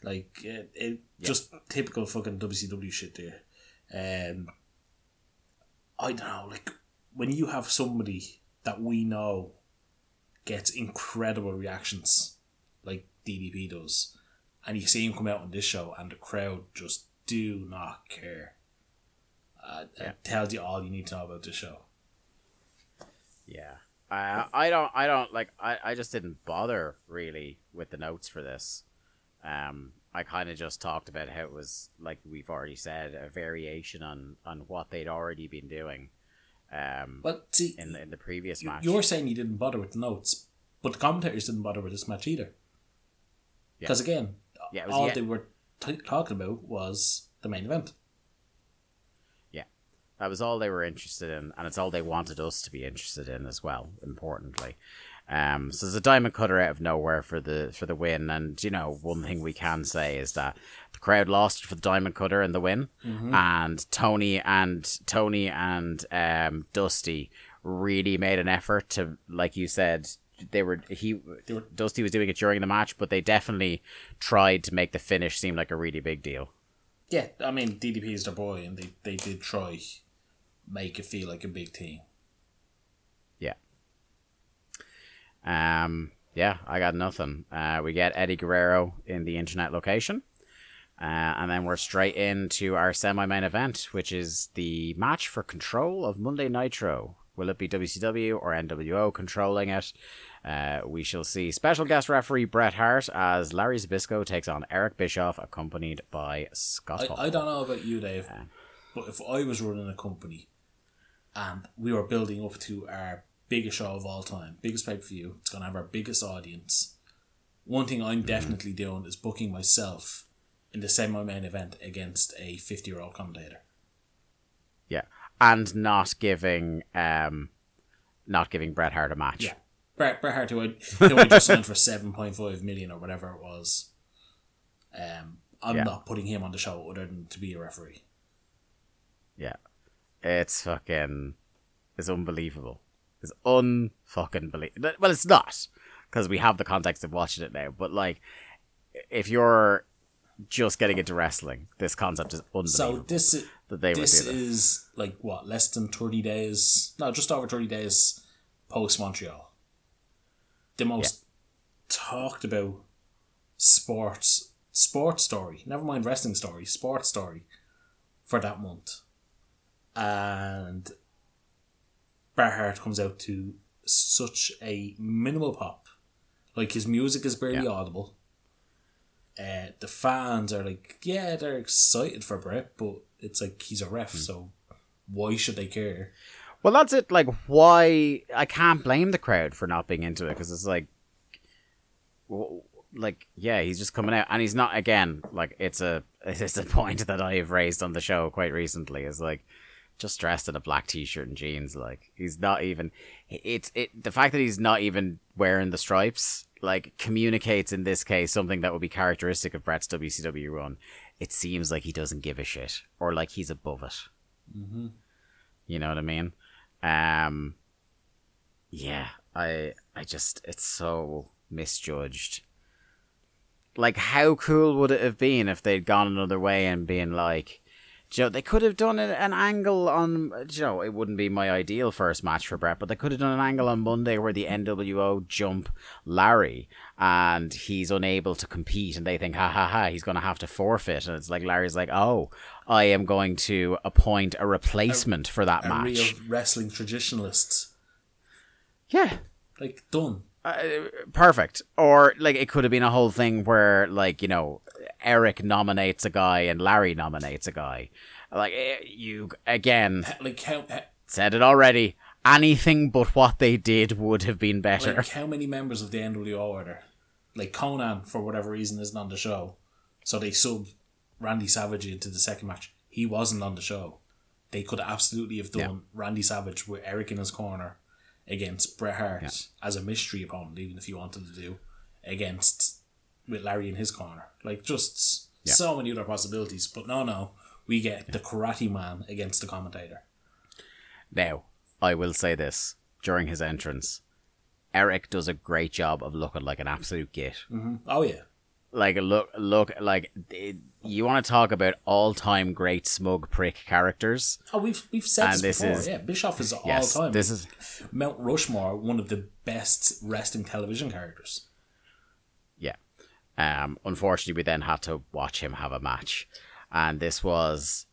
Like it, it just typical fucking WCW shit there. Um, I don't know. Like when you have somebody that we know gets incredible reactions, like DDP does, and you see him come out on this show, and the crowd just do not care. Uh, It tells you all you need to know about this show. Yeah. Uh, I don't. I don't like. I, I just didn't bother really with the notes for this. Um, I kind of just talked about how it was like we've already said a variation on on what they'd already been doing. Um, But see, in the, in the previous match. you're saying you didn't bother with the notes, but the commentators didn't bother with this match either. Yeah. Because again, Yeah, all the- they were t- talking about was the main event. Yeah, that was all they were interested in, and it's all they wanted us to be interested in as well. Importantly, um, so there's a diamond cutter out of nowhere for the for the win, and you know one thing we can say is that the crowd lost for the diamond cutter and the win, and Tony and Tony and um, Dusty really made an effort to, like you said, they were he They were- Dusty was doing it during the match, but they definitely tried to make the finish seem like a really big deal. Yeah, I mean DDP is their boy, and they, they did try make it feel like a big team. Yeah. Um. Yeah, I got nothing. Uh, we get Eddie Guerrero in the internet location, uh, and then we're straight into our semi-main event, which is the match for control of Monday Nitro. Will it be WCW or NWO controlling it? Uh, we shall see. Special guest referee Bret Hart as Larry Zbyszko takes on Eric Bischoff, accompanied by Scott. I, I don't know about you, Dave, but if I was running a company and we were building up to our biggest show of all time, biggest pay per view, it's going to have our biggest audience. One thing I'm definitely doing is booking myself in the semi main event against a 50 year old commentator. Yeah, and not giving um, not giving Bret Hart a match. Yeah. Bret, Bret Hart, who I, who I just signed for 7.5 million or whatever it was. Um, I'm Yeah. not putting him on the show other than to be a referee. Yeah. It's fucking. It's unbelievable. It's unfucking believable. Well, it's not because we have the context of watching it now. But like, if you're just getting into wrestling, this concept is unbelievable. So this is that they this this. is like what less than 30 days no just over 30 days post montreal the most talked about sports sports story never mind wrestling story sports story for that month. And Bret Hart comes out to such a minimal pop. Like his music is barely Yeah. audible. Uh, the fans are like, yeah, they're excited for Bret, but it's like he's a ref, so why should they care? Well, that's it. Like, why? I can't blame the crowd for not being into it because it's like, w- like, yeah, he's just coming out, and he's not. Again, like, it's a it's a point that I have raised on the show quite recently. Is like, just dressed in a black t-shirt and jeans. Like, he's not even. It's it. The fact that he's not even wearing the stripes, like, communicates in this case something that would be characteristic of Bret's WCW run. It seems like he doesn't give a shit, or like he's above it. Mm-hmm. You know what I mean? Um Yeah, I I just it's so misjudged. Like how cool would it have been if they'd gone another way and been like Joe, they could have done an, an angle on Joe. It wouldn't be my ideal first match for Bret, but they could have done an angle on Monday where the NWO jump Larry and he's unable to compete, and they think, ha ha ha, he's going to have to forfeit, and it's like Larry's like, oh, I am going to appoint a replacement for that A match. real wrestling traditionalists. Yeah, Like, done. Uh, perfect. Or like it could have been a whole thing where like you know Eric nominates a guy and Larry nominates a guy. Like eh, you again Like, how, how- said it already. Anything but what they did would have been better. like, how many members of the NWO are there? Like, Konnan, for whatever reason, isn't on the show. So they sub Randy Savage into the second match. He wasn't on the show. They could absolutely have done Randy Savage with Eric in his corner against Bret Hart as a mystery opponent, even if you wanted to do against with Larry in his corner. Like just so many other possibilities. But no, no, we get the Karate Man against the commentator. Now, I will say this during his entrance, Eric does a great job of looking like an absolute git. Mm-hmm. Oh yeah, like look look like it, you want to talk about all-time great smug prick characters oh we've we've said And this, before. is- yeah, Bischoff is all yes time. this is Mount Rushmore, one of the best wrestling television characters. yeah um unfortunately we then had to watch him have a match and this was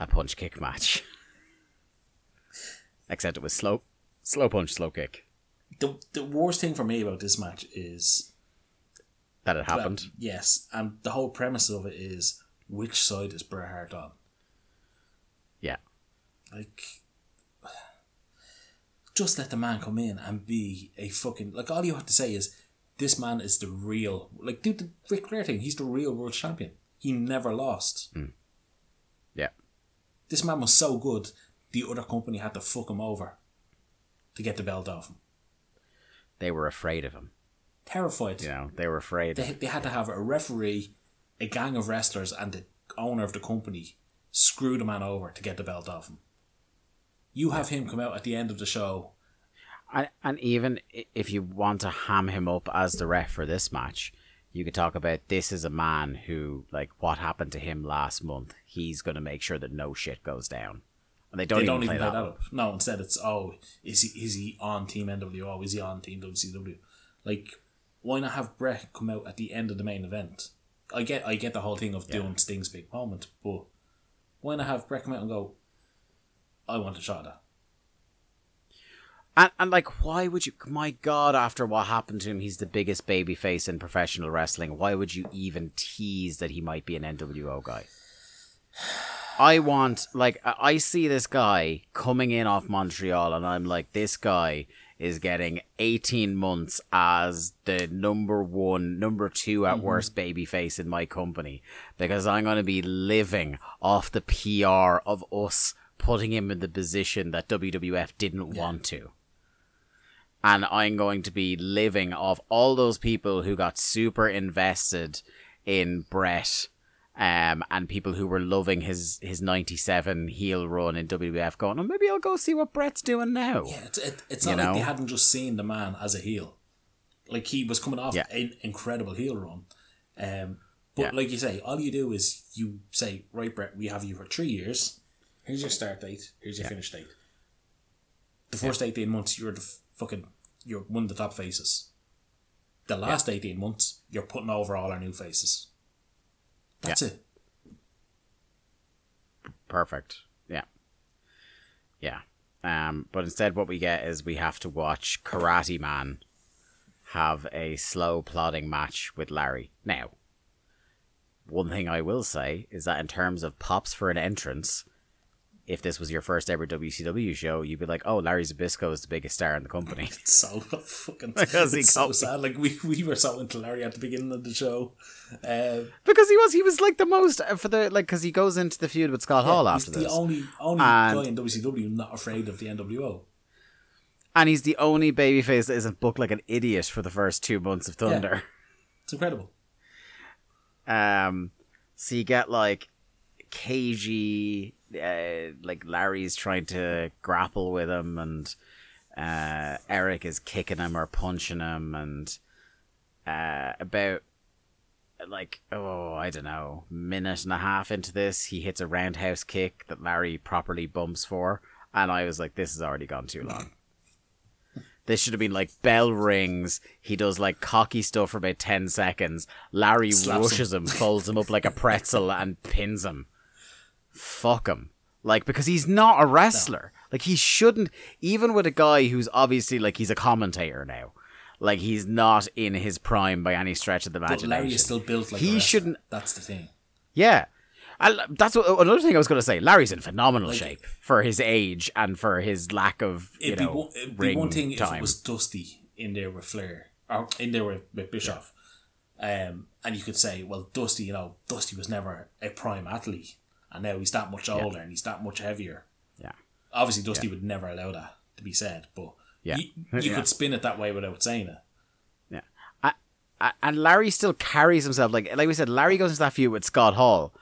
a punch kick match except it was slow slow punch slow kick The the worst thing for me about this match is that it happened yes, and the whole premise of it is which side is Bret Hart on? yeah Like, just let the man come in and be a fucking like. All you have to say is this man is the real like. Do the Ric Flair thing. He's the real world champion. He never lost. Hmm. yeah This man was so good. The other company had to fuck him over to get the belt off him. they were afraid of him Terrified. you know they were afraid They, they had to have a referee, a gang of wrestlers, and the owner of the company screw the man over to get the belt off him. You have him come out at the end of the show. And, and even if you want to ham him up as the ref for this match, you could talk about this is a man who, like, what happened to him last month. He's going to make sure that no shit goes down. And they don't they even don't play even play that. that up. No, instead it's oh, is he is he on Team NWO? Is he on Team WCW? Like, why not have Bret come out at the end of the main event? I get I get the whole thing of doing Sting's big moment, but why not have Bret come out and go? I want a shot at that. And, and like, why would you? My God, after what happened to him, he's the biggest babyface in professional wrestling. Why would you even tease that he might be an NWO guy? I want, like, I see this guy coming in off Montreal, and I'm like, this guy is getting 18 months as the number one, number two at mm-hmm. worst babyface in my company. Because I'm going to be living off the PR of us putting him in the position that WWF didn't want to. And I'm going to be living off all those people who got super invested in Bret um, and people who were loving his his 97 heel run in WWF going, oh, maybe I'll go see what Bret's doing now. Yeah, it's it, it's You not like they hadn't just seen the man as a heel. Like he was coming off Yeah. an incredible heel run. Um, but Yeah. like you say, all you do is you say, right, Bret, we have you for three years. Here's your start date. Here's your finish date. The first eighteen months, you're the f- fucking you're one of the top faces. The last eighteen months, you're putting over all our new faces. That's it. Perfect. Yeah. Yeah. Um, but instead, what we get is we have to watch Karate Man have a slow plodding match with Larry. Now, one thing I will say is that in terms of pops for an entrance, if this was your first ever WCW show, you'd be like, "Oh, Larry Zbyszko is the biggest star in the company." It's so fucking Because he it's so sad. Like we, we were so into Larry at the beginning of the show. Uh, because he was he was like the most uh, for the like because he goes into the feud with Scott Hall he's after the this, only only And- guy in WCW not afraid of the NWO. and he's the only babyface that isn't booked like an idiot for the first two months of Thunder. It's incredible. Um, so you get like cagey, uh, like Larry's trying to grapple with him, and uh, Eric is kicking him or punching him, and uh, about like oh I don't know minute and a half into this, he hits a roundhouse kick that Larry properly bumps for, and I was like, this has already gone too long. This should have been like bell rings. He does like cocky stuff for about 10 seconds. Larry Slaps rushes him, folds him up like a pretzel, and pins him. Fuck him. Like, because he's not a wrestler. Like, he shouldn't, even with a guy who's obviously like he's a commentator now. Like, he's not in his prime by any stretch of the imagination. But. Larry is still built like He shouldn't- That's the thing. Yeah. I, that's what, another thing I was going to say. Larry's in phenomenal Like- shape for his age and for his lack of you know one, it'd ring one thing if it was Dusty in there with Flair or in there with, with Bischoff, um, and you could say, well, Dusty, you know, Dusty was never a prime athlete, and now he's that much older and he's that much heavier. Yeah. Obviously, Dusty would never allow that to be said, but Yeah. you, you Yeah. could spin it that way without saying it. Yeah. I, I, and Larry still carries himself like like we said. Larry goes into that feud with Scott Hall,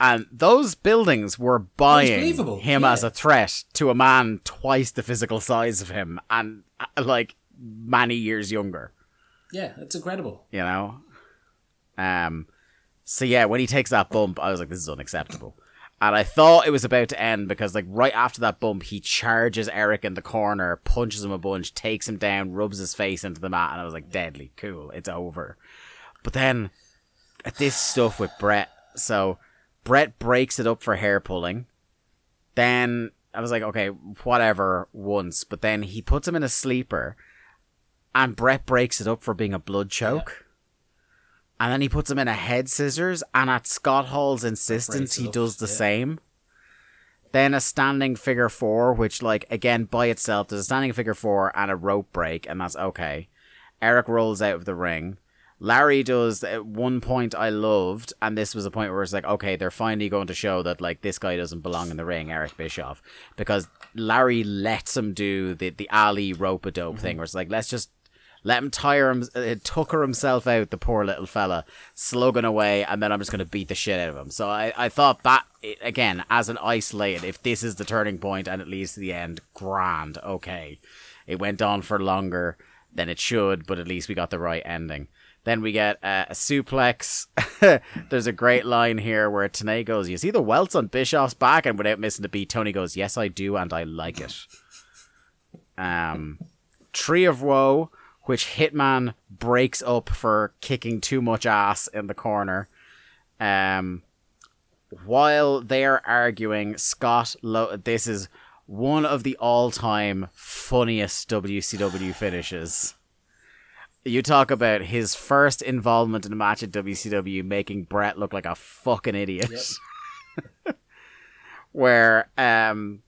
and those buildings were buying him yeah. as a threat to a man twice the physical size of him and uh, like many years younger. Yeah, it's incredible. You know. Um. So yeah, when he takes that bump, I was like, "This is unacceptable." And I thought it was about to end because, like, right after that bump, he charges Eric in the corner, punches him a bunch, takes him down, rubs his face into the mat, and I was like, "Deadly, cool, it's over." But then, at this stuff with Bret, so Bret breaks it up for hair pulling. Then I was like, okay, whatever, once. But then he puts him in a sleeper, and Bret breaks it up for being a blood choke. And then he puts him in a head scissors, and at Scott Hall's insistence, he does the yeah. same. Then a standing figure four, which, like, again, by itself, there's a standing figure four and a rope break, and that's okay. Eric rolls out of the ring. Larry does at one point I loved, and this was a point where it's like, okay, they're finally going to show that like this guy doesn't belong in the ring, Eric Bischoff, because Larry lets him do the the Ali rope a dope thing, where it's like, let's just let him tire him, uh, tucker himself out, the poor little fella, slugging away, and then I'm just going to beat the shit out of him. So I, I thought that, again, as an isolated, if this is the turning point and it leads to the end, grand, okay. It went on for longer than it should, but at least we got the right ending. Then we get uh, a suplex. There's a great line here where Tenay goes, You see the welts on Bischoff's back? And without missing the beat, Tony goes, Yes, I do, and I like it. Um, Tree of Woe, which Hitman breaks up for kicking too much ass in the corner. Um, while they're arguing, Scott, Lo- this is one of the all-time funniest WCW finishes. You talk about his first involvement in a match at WCW making Bret look like a fucking idiot. Where um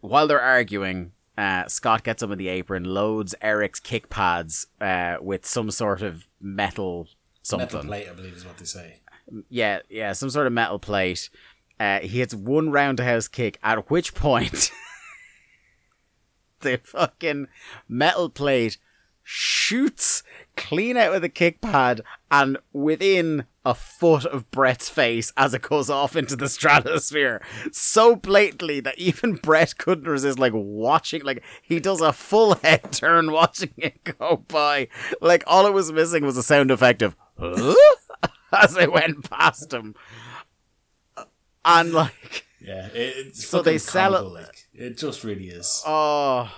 while they're arguing, Uh, Scott gets him in the apron, loads Eric's kick pads uh, with some sort of metal something. Metal plate, I believe, is what they say. Yeah, yeah, some sort of metal plate. Uh, he hits one roundhouse kick, at which point the fucking metal plate shoots clean out of the kick pad and within a foot of Bret's face as it goes off into the stratosphere. So blatantly that even Bret couldn't resist like watching like he does a full head turn watching it go by. Like all it was missing was a sound effect of huh? as it went past him. And like Yeah, it, it's So they sell it- Like, it just really is. Oh,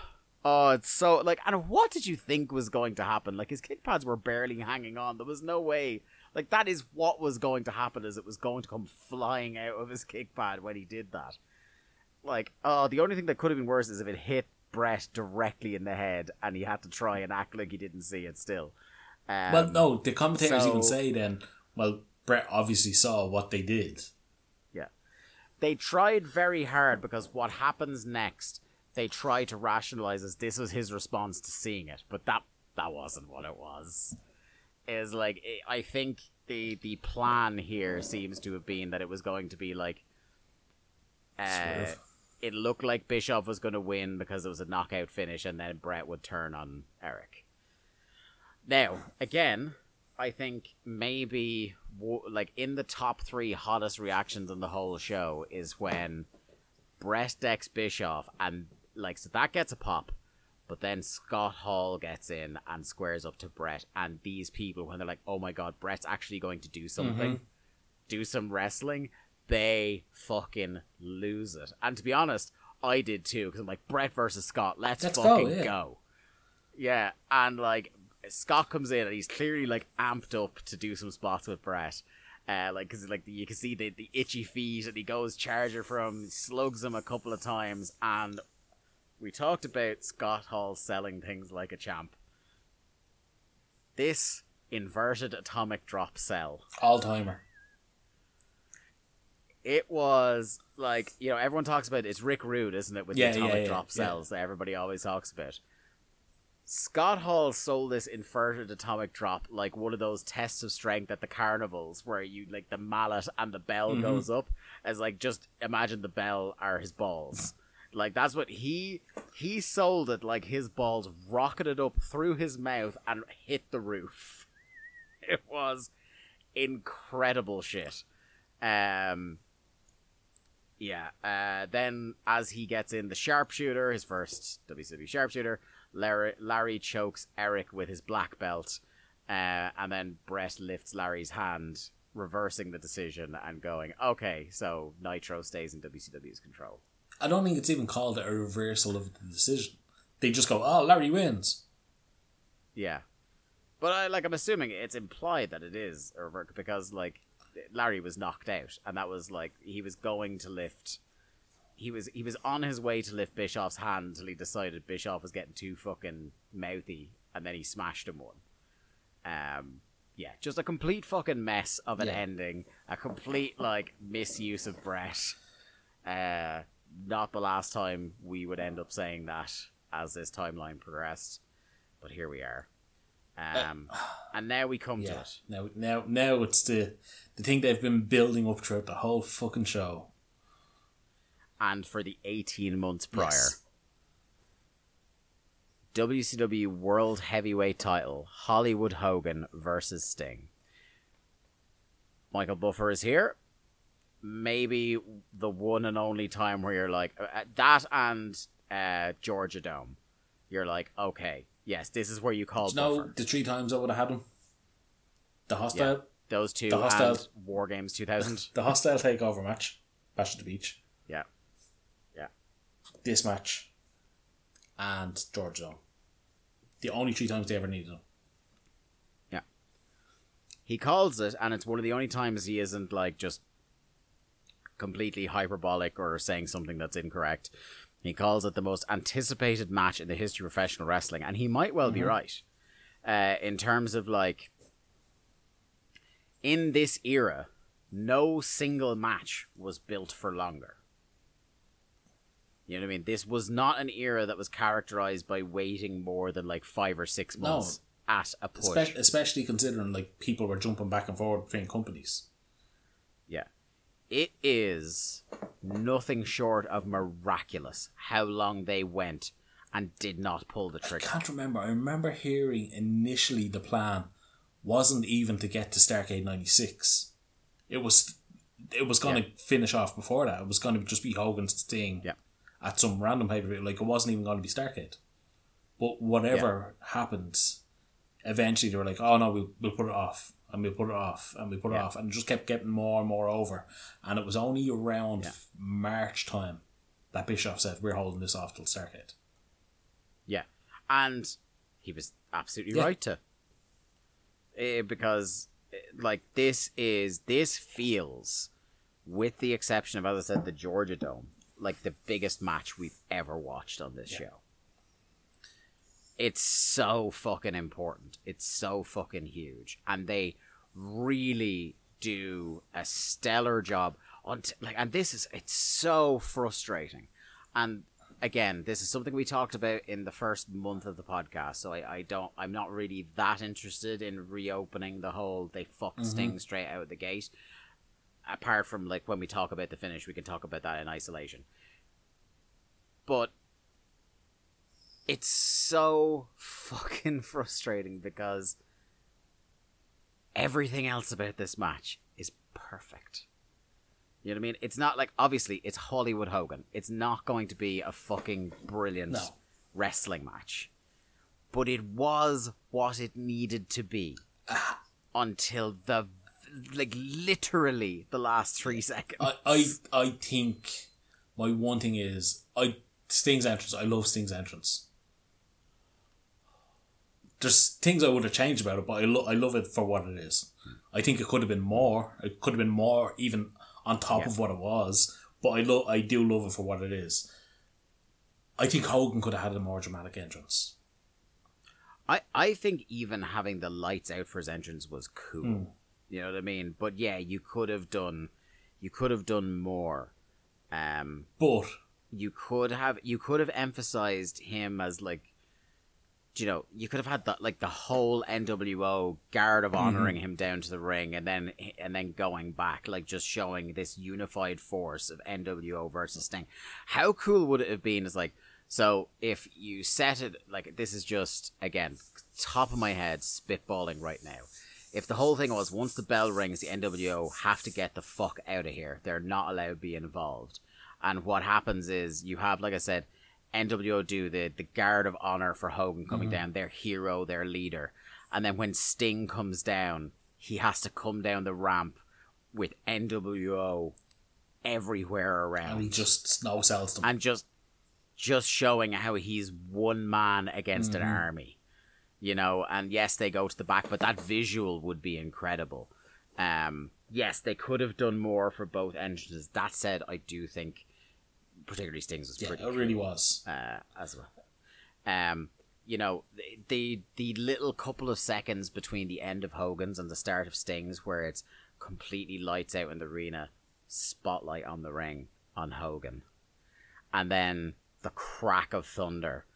oh, it's so like. And what did you think was going to happen? Like his kick pads were barely hanging on. There was no way. Like that is what was going to happen. Is it was going to come flying out of his kick pad when he did that. Like, oh, the only thing that could have been worse is if it hit Bret directly in the head and he had to try and act like he didn't see it. Still, um, well, no, the commentators so- even say then, well, Bret obviously saw what they did. Yeah. They tried very hard because what happens next they try to rationalize as this was his response to seeing it but that that wasn't what it was is like i I think the the plan here seems to have been that it was going to be like uh, it looked like Bischoff was going to win because it was a knockout finish and then Bret would turn on Eric. Now, again, I think maybe like in the top three hottest reactions on the whole show is when Bret decks Bischoff and like so that gets a pop, but then Scott Hall gets in and squares up to Bret and these people when they're like, oh my god, Bret's actually going to do something, do some wrestling, they fucking lose it. And to be honest, I did too because I'm like Bret versus Scott, let's, Let's go, fucking yeah. go. Yeah, and like Scott comes in and he's clearly like amped up to do some spots with Bret. Uh, like, cause like you can see the, the itchy feet, and he goes charger from, slugs him a couple of times, and we talked about Scott Hall selling things like a champ. This inverted atomic drop cell All timer. it was like you know everyone talks about it's Rick Rude, isn't it, with Yeah, the atomic yeah, drop yeah. cells that everybody always talks about. Scott Hall sold this inverted atomic drop like one of those tests of strength at the carnivals where you like the mallet and the bell Mm-hmm. goes up as like just imagine the bell are his balls. Like that's what he he sold it like his balls rocketed up through his mouth and hit the roof. It was incredible shit. Um yeah. Uh, then, as he gets in the sharpshooter, his first WCW sharpshooter, Larry, Larry chokes Eric with his black belt, uh, and then Bret lifts Larry's hand, reversing the decision and going, "Okay, so Nitro stays in WCW's control." I don't think it's even called a reversal of the decision. They just go, oh, Larry wins. Yeah, but I like I'm assuming it's implied that it is a rever- because like Larry was knocked out, and that was like he was going to lift. He was he was on his way to lift Bischoff's hand until he decided Bischoff was getting too fucking mouthy, and then he smashed him one. Um, yeah, just a complete fucking mess of an Yeah. ending, a complete like misuse of Bret. Uh, not the last time we would end up saying that as this timeline progressed, but here we are. Um, and now we come to Yeah. it. Now, now, now it's the the thing they've been building up throughout the whole fucking show. and for the 18 months prior. Yes. WCW World Heavyweight title Hollywood Hogan versus Sting. Michael Buffer is here. Maybe the one and only time where you're like, uh, that and uh, Georgia Dome. You're like, okay, yes, this is where you call know the three times I would have had him? The hostile, Those two the hostile- and War Games 2000. the hostile takeover match, Bash at the Beach. yeah. Yeah. This match, and Georgia Dome. The only three times they ever needed him. Yeah. He calls it, and it's one of the only times he isn't like just completely hyperbolic or saying something that's incorrect. He calls it the most anticipated match in the history of professional wrestling, and he might well be right. Uh, in terms of like, in this era, no single match was built for longer. You know what I mean? This was not an era that was characterized by waiting more than like five or six No. months at a push. Espe- especially considering like people were jumping back and forward between companies. Yeah. It is nothing short of miraculous how long they went and did not pull the trigger. I can't remember. I remember hearing initially the plan wasn't even to get to Starcade '96. It was it was going to finish off before that. It was going to just be Hogan's Sting Yeah. at some random pay. Like it wasn't even going to be Starcade. But whatever happened, eventually they were like, "Oh no, we'll we'll put it off." And we put it off, and we put it Yeah. off, and just kept getting more and more over. And it was only around Yeah. March time that Bischoff said, "We're holding this off till Starcade." Yeah. And he was absolutely Yeah. right to. Eh, because, eh, like, this is, this feels, with the exception of, as I said, the Georgia Dome, like the biggest match we've ever watched on this show. It's so fucking important. It's so fucking huge. And they really do a stellar job on t- like and this is it's so frustrating. And again, this is something we talked about in the first month of the podcast, so I, I don't I'm not really that interested in reopening the whole they fucked mm-hmm. Sting straight out of the gate. Apart from like when we talk about the finish, we can talk about that in isolation. But it's so fucking frustrating because everything else about this match is perfect. You know what I mean? It's not like obviously it's Hollywood Hogan. It's not going to be a fucking brilliant No. wrestling match. But it was what it needed to be until the like literally the last 3 seconds. I, I I think my one thing is I Sting's entrance. I love Sting's entrance. There's things I would have changed about it, but I, lo- I love it for what it is. I think it could have been more. It could have been more, even on top Yeah. of what it was. But I love. I do love it for what it is. I think Hogan could have had a more dramatic entrance. I, I think even having the lights out for his entrance was cool. Hmm. You know what I mean? But yeah, you could have done you could have done more. Um But you could have you could have emphasized him as like you know, you could have had that like the whole NWO guard of mm-hmm. honoring him down to the ring and then and then going back, like just showing this unified force of NWO versus Sting. How cool would it have been? Is like so if you set it like this is just again top of my head spitballing right now. If the whole thing was once the bell rings, the NWO have to get the fuck out of here. They're not allowed to be involved. And what happens is you have, like I said, NWO do the the guard of honor for Hogan coming down, their hero, their leader, and then when Sting comes down, he has to come down the ramp with NWO everywhere around. And just snow sells them. and just just showing how he's one man against Mm-hmm. an army you know? And yes they go to the back but that visual would be incredible. Um yes they could have done more for both entrances that said i do think particularly stings was yeah, pretty it really was. uh, as well. Um, you know, the, the the little couple of seconds between the end of Hogan's and the start of Sting's, where it's completely lights out in the arena, spotlight on the ring on Hogan, and then the crack of thunder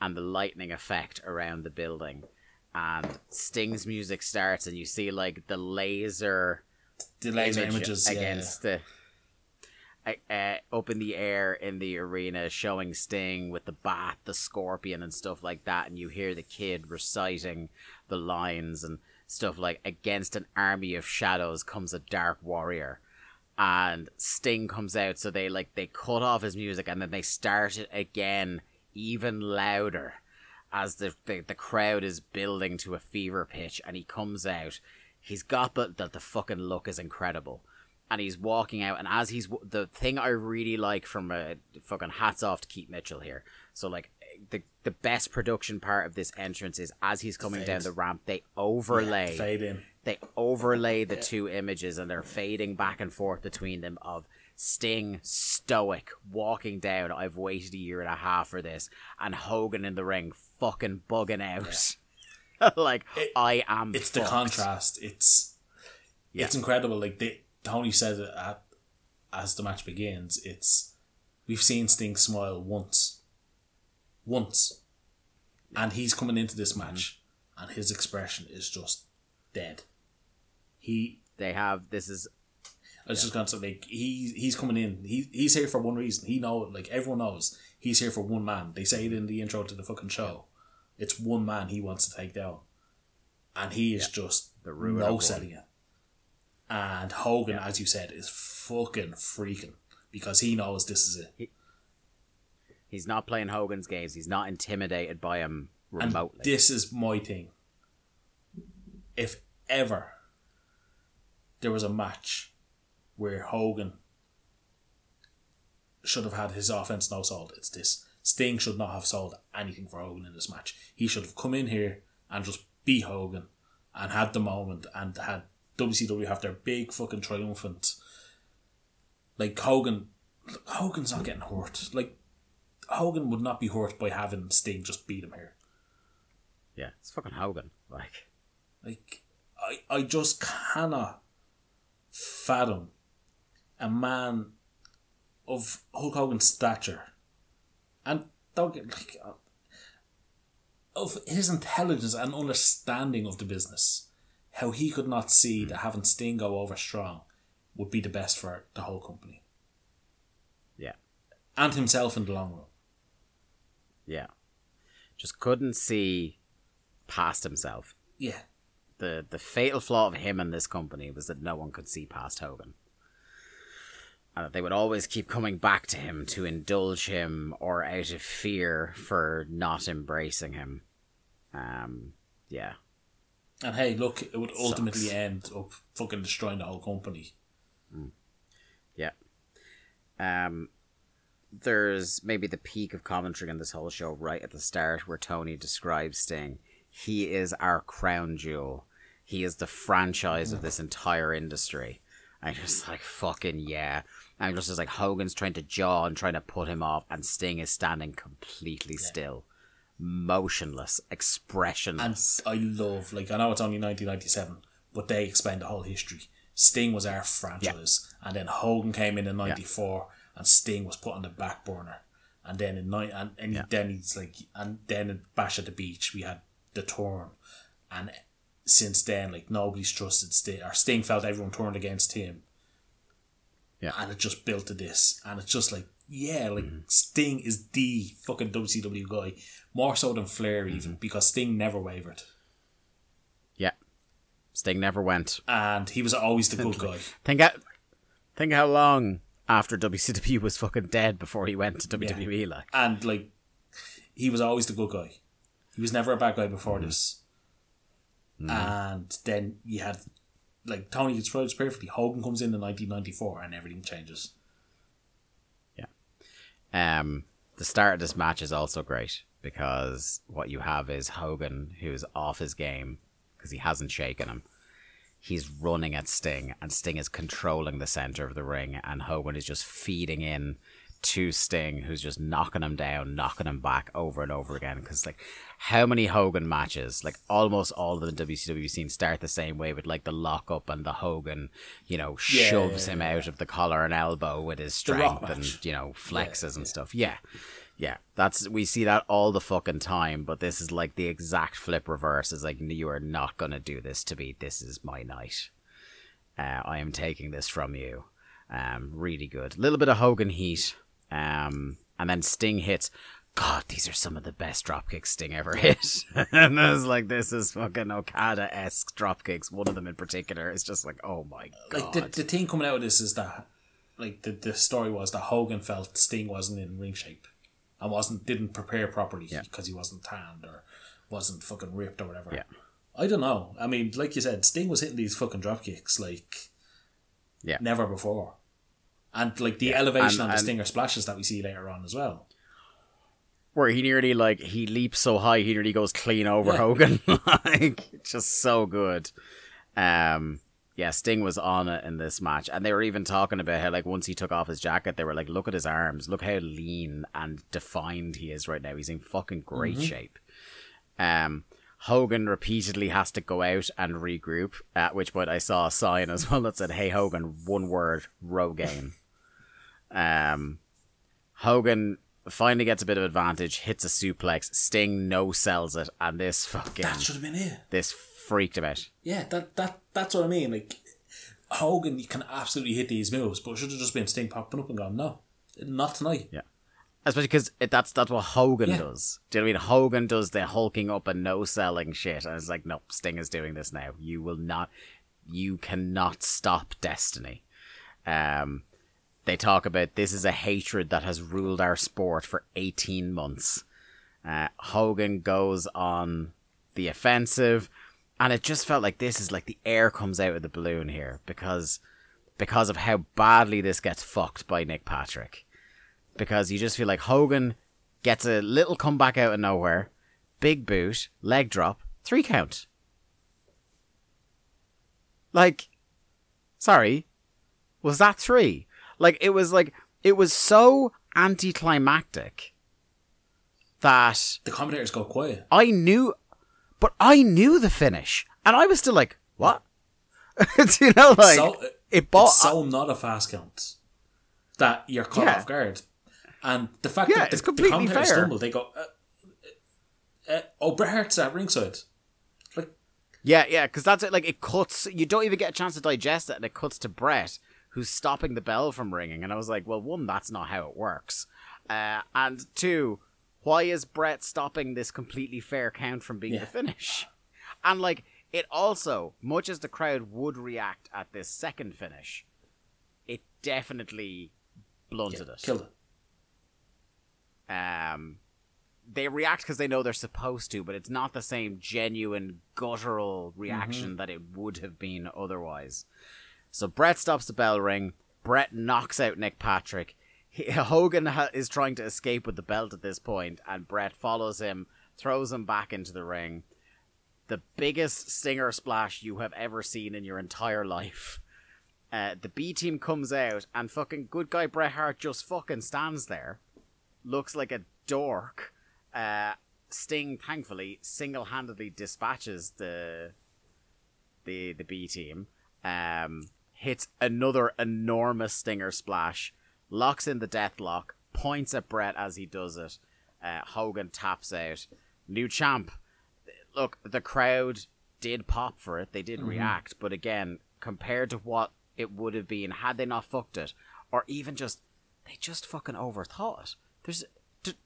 and the lightning effect around the building, and Sting's music starts, and you see like the laser The laser image images yeah. against the up in the air in the arena showing Sting with the bat, the scorpion, and stuff like that, and you hear the kid reciting the lines and stuff like against an army of shadows comes a dark warrior. And Sting comes out, so they like they cut off his music and then they start it again, even louder, as the the, the crowd is building to a fever pitch. And he comes out, he's got the the, the fucking look is incredible and he's walking out and as he's the thing i really like from a fucking hats off to keith mitchell here so like the the best production part of this entrance is as he's coming Fade. down the ramp they overlay fade in. they overlay the two images and they're fading back and forth between them of Sting stoic walking down. I've waited a year and a half for this, and Hogan in the ring fucking bugging out. like It- I am. It's the contrast. It's Yeah. it's incredible. Like they, Tony said it at as the match begins. It's We've seen Sting smile once. Once. And he's coming into this mm-hmm. match and his expression is just dead. He They have this is I was just gonna say like he he's coming in. He he's here for one reason. He know like everyone knows he's here for one man. They say it in the intro to the fucking show. It's one man he wants to take down. And he is just The no selling it. And Hogan, as you said, is fucking freaking because he knows this is it. he's not playing Hogan's games. He's not intimidated by him And this is my thing. If ever there was a match where Hogan should have had his offense no sold, it's this. Sting should not have sold anything for Hogan in this match. He should have come in here and just beat Hogan and had the moment and had WCW have their big fucking triumphant. Like Hogan, Hogan's not getting hurt. Like Hogan would not be hurt by having Sting just beat him here. yeah, it's fucking Hogan. Like Like, I, I just cannot fathom a man of Hulk Hogan's stature and don't get like uh, of his intelligence and understanding of the business, how he could not see that having Sting go over strong would be the best for the whole company yeah, and himself in the long run. yeah, just couldn't see past himself. Yeah, the the fatal flaw of him and this company was that no one could see past Hogan. And that they would always keep coming back to him to indulge him or out of fear for not embracing him. Um yeah. And hey, look, it would ultimately Sucks. end up fucking destroying the whole company. Yeah. Um there's maybe the peak of commentary in this whole show right at the start where Tony describes Sting. He is our crown jewel. He is the franchise of this entire industry. I'm just like fucking yeah. I'm just as like Hogan's trying to jaw and trying to put him off, and Sting is standing completely still, motionless, expressionless. And. I love, like, I know it's only 1997, but they explain the whole history. Sting was our franchise, and then Hogan came in in '94, and Sting was put on the back burner. And then in night, and, and then he's like, and then in Bash at the Beach, we had the turn, and since then, like nobody's trusted Sting, or Sting felt everyone turned against him. Yeah. and it just built to this, and it's just like, yeah, like mm-hmm. Sting is the fucking WCW guy, more so than Flair mm-hmm. even, because Sting never wavered. yeah. Sting never went. and he was always the good guy. Think how, think how long after WCW was fucking dead before he went to WWE. Like, And like, he was always the good guy. He was never a bad guy before mm-hmm. this. Mm-hmm. And then you had, like, Tony describes perfectly. Hogan comes in in 1994 and everything changes. Yeah. Um, the start of this match is also great because what you have is Hogan, who's off his game because he hasn't shaken him. He's running at Sting, and Sting is controlling the center of the ring, and Hogan is just feeding in to Sting, who's just knocking him down, knocking him back over and over again. Because like, how many Hogan matches, like almost all of the WCW scene, start the same way with like the lockup and the Hogan, you know, Yeah, shoves yeah, him yeah. out of the collar and elbow with his strength and you know flexes and stuff. Yeah, yeah. That's we see that all the fucking time. But this is like the exact flip reverse. It's like you are not gonna do this to me. This is my night. Uh, I am taking this from you. Um, really good. A little bit of Hogan heat. Um, and then Sting hits. God, these are some of the best dropkicks Sting ever hit. and I was like, this is fucking Okada esque dropkicks. One of them in particular is just like, oh my god. Like, the, the thing coming out of this is that, like, the, the story was that Hogan felt Sting wasn't in ring shape and wasn't didn't prepare properly Yeah. because he wasn't tanned or wasn't fucking ripped or whatever. Yeah. I don't know. I mean, like you said, Sting was hitting these fucking drop kicks like Yeah. never before. And like the elevation And- on the and- Stinger splashes that we see later on as well. where he nearly like he leaps so high he nearly goes clean over Yeah. Hogan. like just so good. Um yeah, Sting was on it in this match, and they were even talking about how like once he took off his jacket, they were like, "Look at his arms, look how lean and defined he is right now. He's in fucking great shape." Um, Hogan repeatedly has to go out and regroup. At which point, I saw a sign as well that said, "Hey Hogan, one word, Rogaine." um, Hogan finally gets a bit of advantage, hits a suplex. Sting no sells it, and this fucking That should have been it. this freaked him out. Yeah, that that that's what I mean. Like Hogan, you can absolutely hit these moves, but it should have just been Sting popping up and gone, no, not tonight. Yeah. Especially because that's that's what Hogan Yeah. does. Do you know what I mean? Hogan does the hulking up and no selling shit, and it's like, no, Sting is doing this now. You will not, you cannot stop Destiny. Um, they talk about this is a hatred that has ruled our sport for eighteen months. Uh, Hogan goes on the offensive, and it just felt like this is like the air comes out of the balloon here because because of how badly this gets fucked by Nick Patrick because you just feel like Hogan gets a little comeback out of nowhere, big boot, leg drop, three count. Like, sorry, was that three? Like, it was like, it was so anticlimactic that The commentators go quiet. I knew, but I knew the finish, and I was still like, what? You know, like, so, it bought. it's so not a fast count that you're caught Yeah. off guard. And the fact Yeah, that the, it's completely the fair. stumble, they go, uh, uh, uh, oh, Bret Hart's at ringside. Like, Yeah, yeah, because that's it. Like it cuts. You don't even get a chance to digest it, and it cuts to Bret, who's stopping the bell from ringing. And I was like, well, one, that's not how it works, uh, and two, why is Bret stopping this completely fair count from being Yeah. the finish? And like it also, much as the crowd would react at this second finish, it definitely blunted it. killed it. Um, they react because they know they're supposed to, but it's not the same genuine guttural reaction that it would have been otherwise. So Bret stops the bell ring. Bret knocks out Nick Patrick. Hogan ha- is trying to escape with the belt at this point, and Bret follows him, throws him back into the ring. The biggest stinger splash you have ever seen in your entire life. Uh, the B team comes out, and fucking good guy Bret Hart just fucking stands there looks like a dork. Uh, Sting, thankfully, single-handedly dispatches the the the B team. Um, hits another enormous stinger splash, locks in the death lock, points at Bret as he does it. Uh, Hogan taps out. New champ. Look, the crowd did pop for it. They did react, but again, compared to what it would have been had they not fucked it, or even just they just fucking overthought it. There's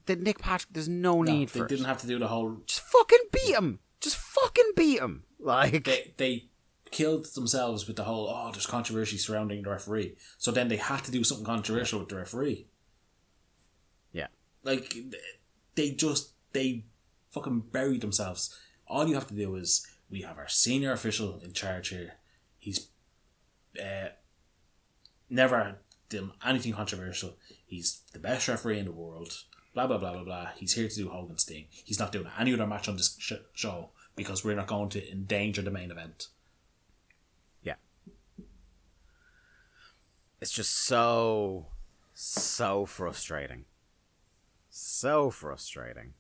the Nick Patrick. There's no No, need they for didn't it. have to do the whole. Just fucking beat him. Just fucking beat him. Like They they killed themselves with the whole. Oh, there's controversy surrounding the referee. So then they had to do something controversial with the referee. yeah, Like they just they fucking buried themselves. All you have to do is we have our senior official in charge here. He's uh, never done anything controversial. He's the best referee in the world. Blah blah blah blah blah. He's here to do Hogan's thing. He's not doing any other match on this sh- show because we're not going to endanger the main event. yeah. It's just so so frustrating. So frustrating.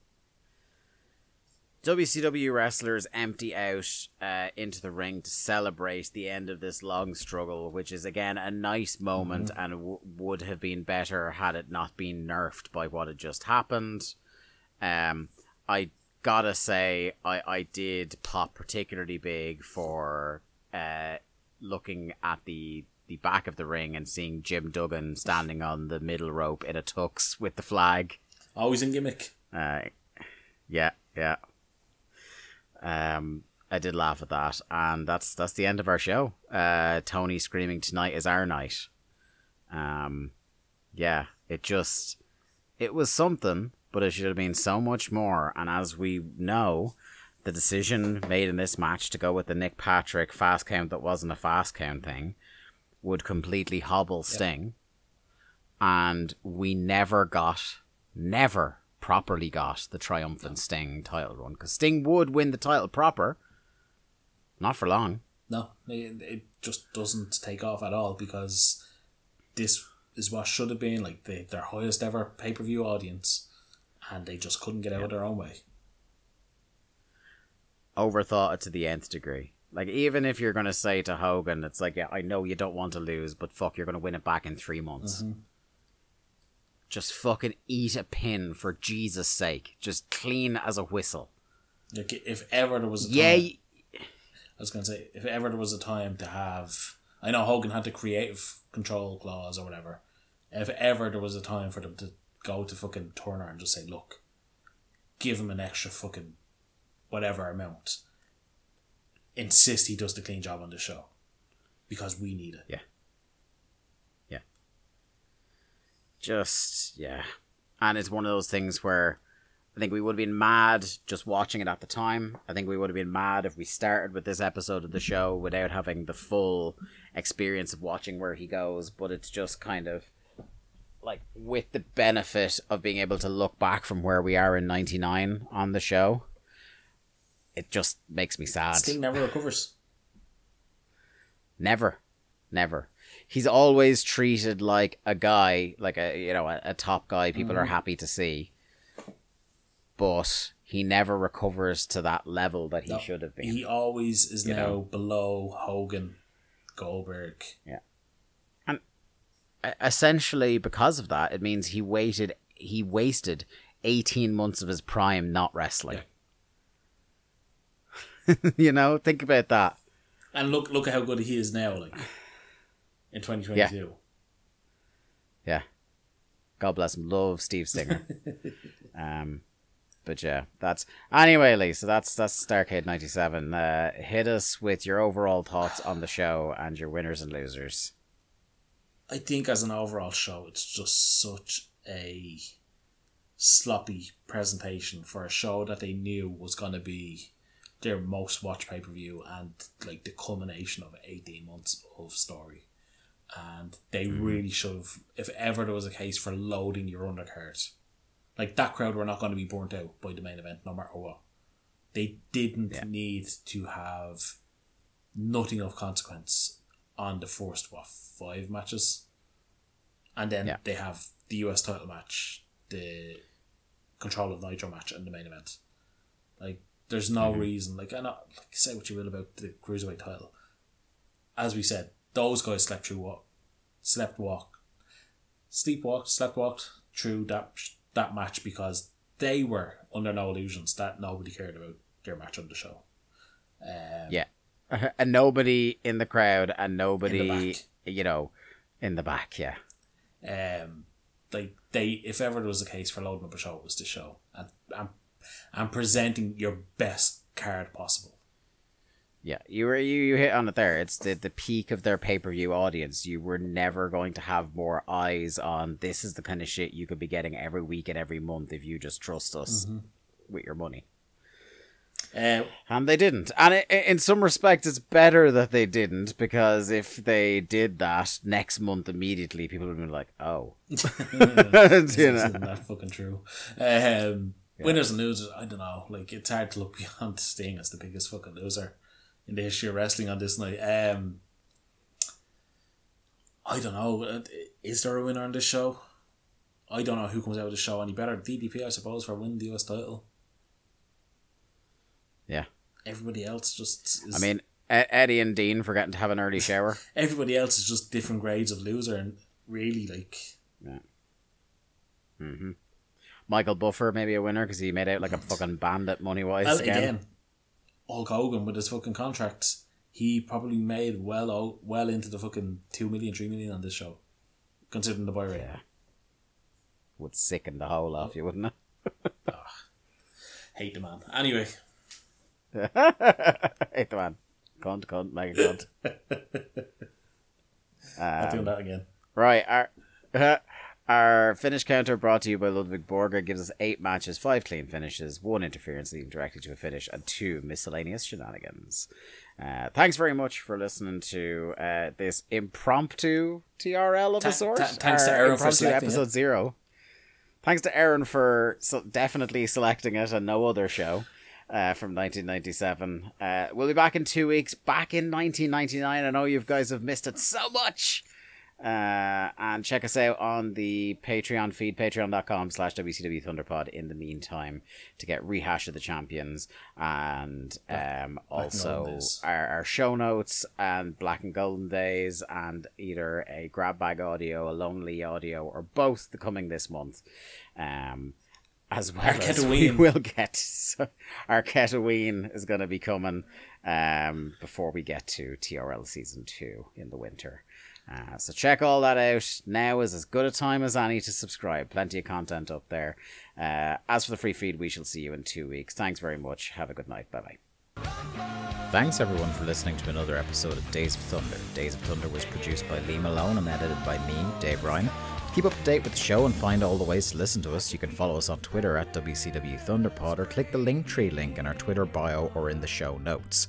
WCW wrestlers empty out uh, into the ring to celebrate the end of this long struggle, which is again a nice moment and w- would have been better had it not been nerfed by what had just happened. Um, I gotta say, I, I did pop particularly big for uh, looking at the the back of the ring and seeing Jim Duggan standing on the middle rope in a tux with the flag. Always in gimmick. Uh, yeah, yeah. Um, I did laugh at that, and that's that's the end of our show. Uh, Tony screaming tonight is our night. Um, yeah, it just it was something, but it should have been so much more. And as we know, the decision made in this match to go with the Nick Patrick fast count that wasn't a fast count thing would completely hobble Sting. And we never got, never properly got the triumphant Sting title run. Because Sting would win the title proper. Not for long. No, it, it just doesn't take off at all because this is what should have been like the, their highest ever pay per view audience, and they just couldn't get out of their own way. Overthought it to the nth degree. Like, even if you're going to say to Hogan, it's like, yeah, I know you don't want to lose, but fuck, you're going to win it back in three months. Mm-hmm. Just fucking eat a pin for Jesus' sake. Just clean as a whistle. Like if ever there was a time, Yeah, I was gonna say if ever there was a time to have, I know Hogan had the creative control clause or whatever. If ever there was a time for them to go to fucking Turner and just say, look, give him an extra fucking whatever amount. Insist he does the clean job on the show because we need it. Yeah. Yeah. Just yeah and it's one of those things where i think we would have been mad just watching it at the time i think we would have been mad if we started with this episode of the show without having the full experience of watching where he goes but it's just kind of like with the benefit of being able to look back from where we are in 99 on the show it just makes me sad Sting never recovers. Never, never. He's always treated like a guy, like a you know a, a top guy. People are mm. happy to see, but he never recovers to that level that he No, should have been. He always is You now know? below Hogan, Goldberg. Yeah, and Essentially, because of that, it means he waited. He wasted eighteen months of his prime not wrestling. you know, think about that. And look look at how good he is now, like in twenty twenty two. Yeah. God bless him. Love Steve Stinger. um, but yeah, that's anyway, Lee. So that's that's Starcade ninety seven. Uh, hit us with your overall thoughts on the show and your winners and losers. I think as an overall show, it's just such a sloppy presentation for a show that they knew was going to be their most watched pay per view and like the culmination of eighteen months of story. And they mm-hmm. really should have, if ever there was a case for loading your undercards, like that crowd were not going to be burnt out by the main event no matter what. They didn't Yeah. need to have nothing of consequence on the first what five matches, and then Yeah. they have the US title match, the control of Nitro match, and the main event. Like, there's no reason. Like, I know, like, say what you will about the cruiserweight title. As we said, those guys slept through what, slept walk, sleepwalked, slept walked through that that match because they were under no illusions that nobody cared about their match on the show. Um, Yeah. and nobody in the crowd and nobody, you know, in the back. Yeah. um, like they, if ever there was a case for loading up a show, it was this show, and and, and presenting your best card possible. Yeah, you were you, you hit on it there. It's the the peak of their pay per view audience. You were never going to have more eyes on this is the kind of shit you could be getting every week and every month if you just trust us with your money. Uh, And they didn't. And i in some respects, it's better that they didn't because if they did that next month immediately, people would be like, "Oh, you know." isn't that fucking true. Um, Winners and losers, I don't know. Like it's hard to look beyond Sting as the biggest fucking loser in the history of wrestling on this night. Um, I don't know. Uh, Is there a winner on this show? I don't know who comes out of the show any better. DDP, I suppose, for winning the US title. Yeah. Everybody else just. Is, I mean, Eddie and Dean for getting to have an early shower. everybody else is just different grades of loser, and really like Michael Buffer maybe a winner because he made out like a fucking bandit money wise Well, again. again, Hulk Hogan with his fucking contracts, he probably made well out, well into the fucking 2 million, 3 million on this show, considering the buy rate. Yeah. Would sicken the whole off you, wouldn't it? Hate the man. Anyway, hey, the man. Cunt, cunt, mega cunt. not doing um, that again. Right, our uh, our finish counter brought to you by Ludwig Borga gives us eight matches, five clean finishes, one interference leading directly to a finish, and two miscellaneous shenanigans. Uh, thanks very much for listening to uh, this impromptu TRL of a sort. ta- thanks to Aaron for selecting episode it. zero. Thanks to Aaron for so definitely selecting it and no other show. Uh, from 1997. Uh, we'll be back in two weeks. Back in 1999. I know you guys have missed it so much. Uh, and check us out on the Patreon feed, patreon.com slash WCW Thunderpod in the meantime to get Rehash of the Champions and um, also our, our show notes and Black and Golden Days and either a grab bag audio, a lonely audio, or both the coming this month. Um, as well our as we will get so our Ketoween is going to be coming um, before we get to TRL season two in the winter. Uh, so check all that out. Now is as good a time as any to subscribe. Plenty of content up there. Uh, as for the free feed, we shall see you in two weeks. Thanks very much. Have a good night. Bye bye. Thanks everyone for listening to another episode of Days of Thunder. Days of Thunder was produced by Lee Malone and edited by me, Dave Ryan. To keep up to date with the show and find all the ways to listen to us, you can follow us on Twitter at WCW Thunderpod or click the Linktree link in our Twitter bio or in the show notes.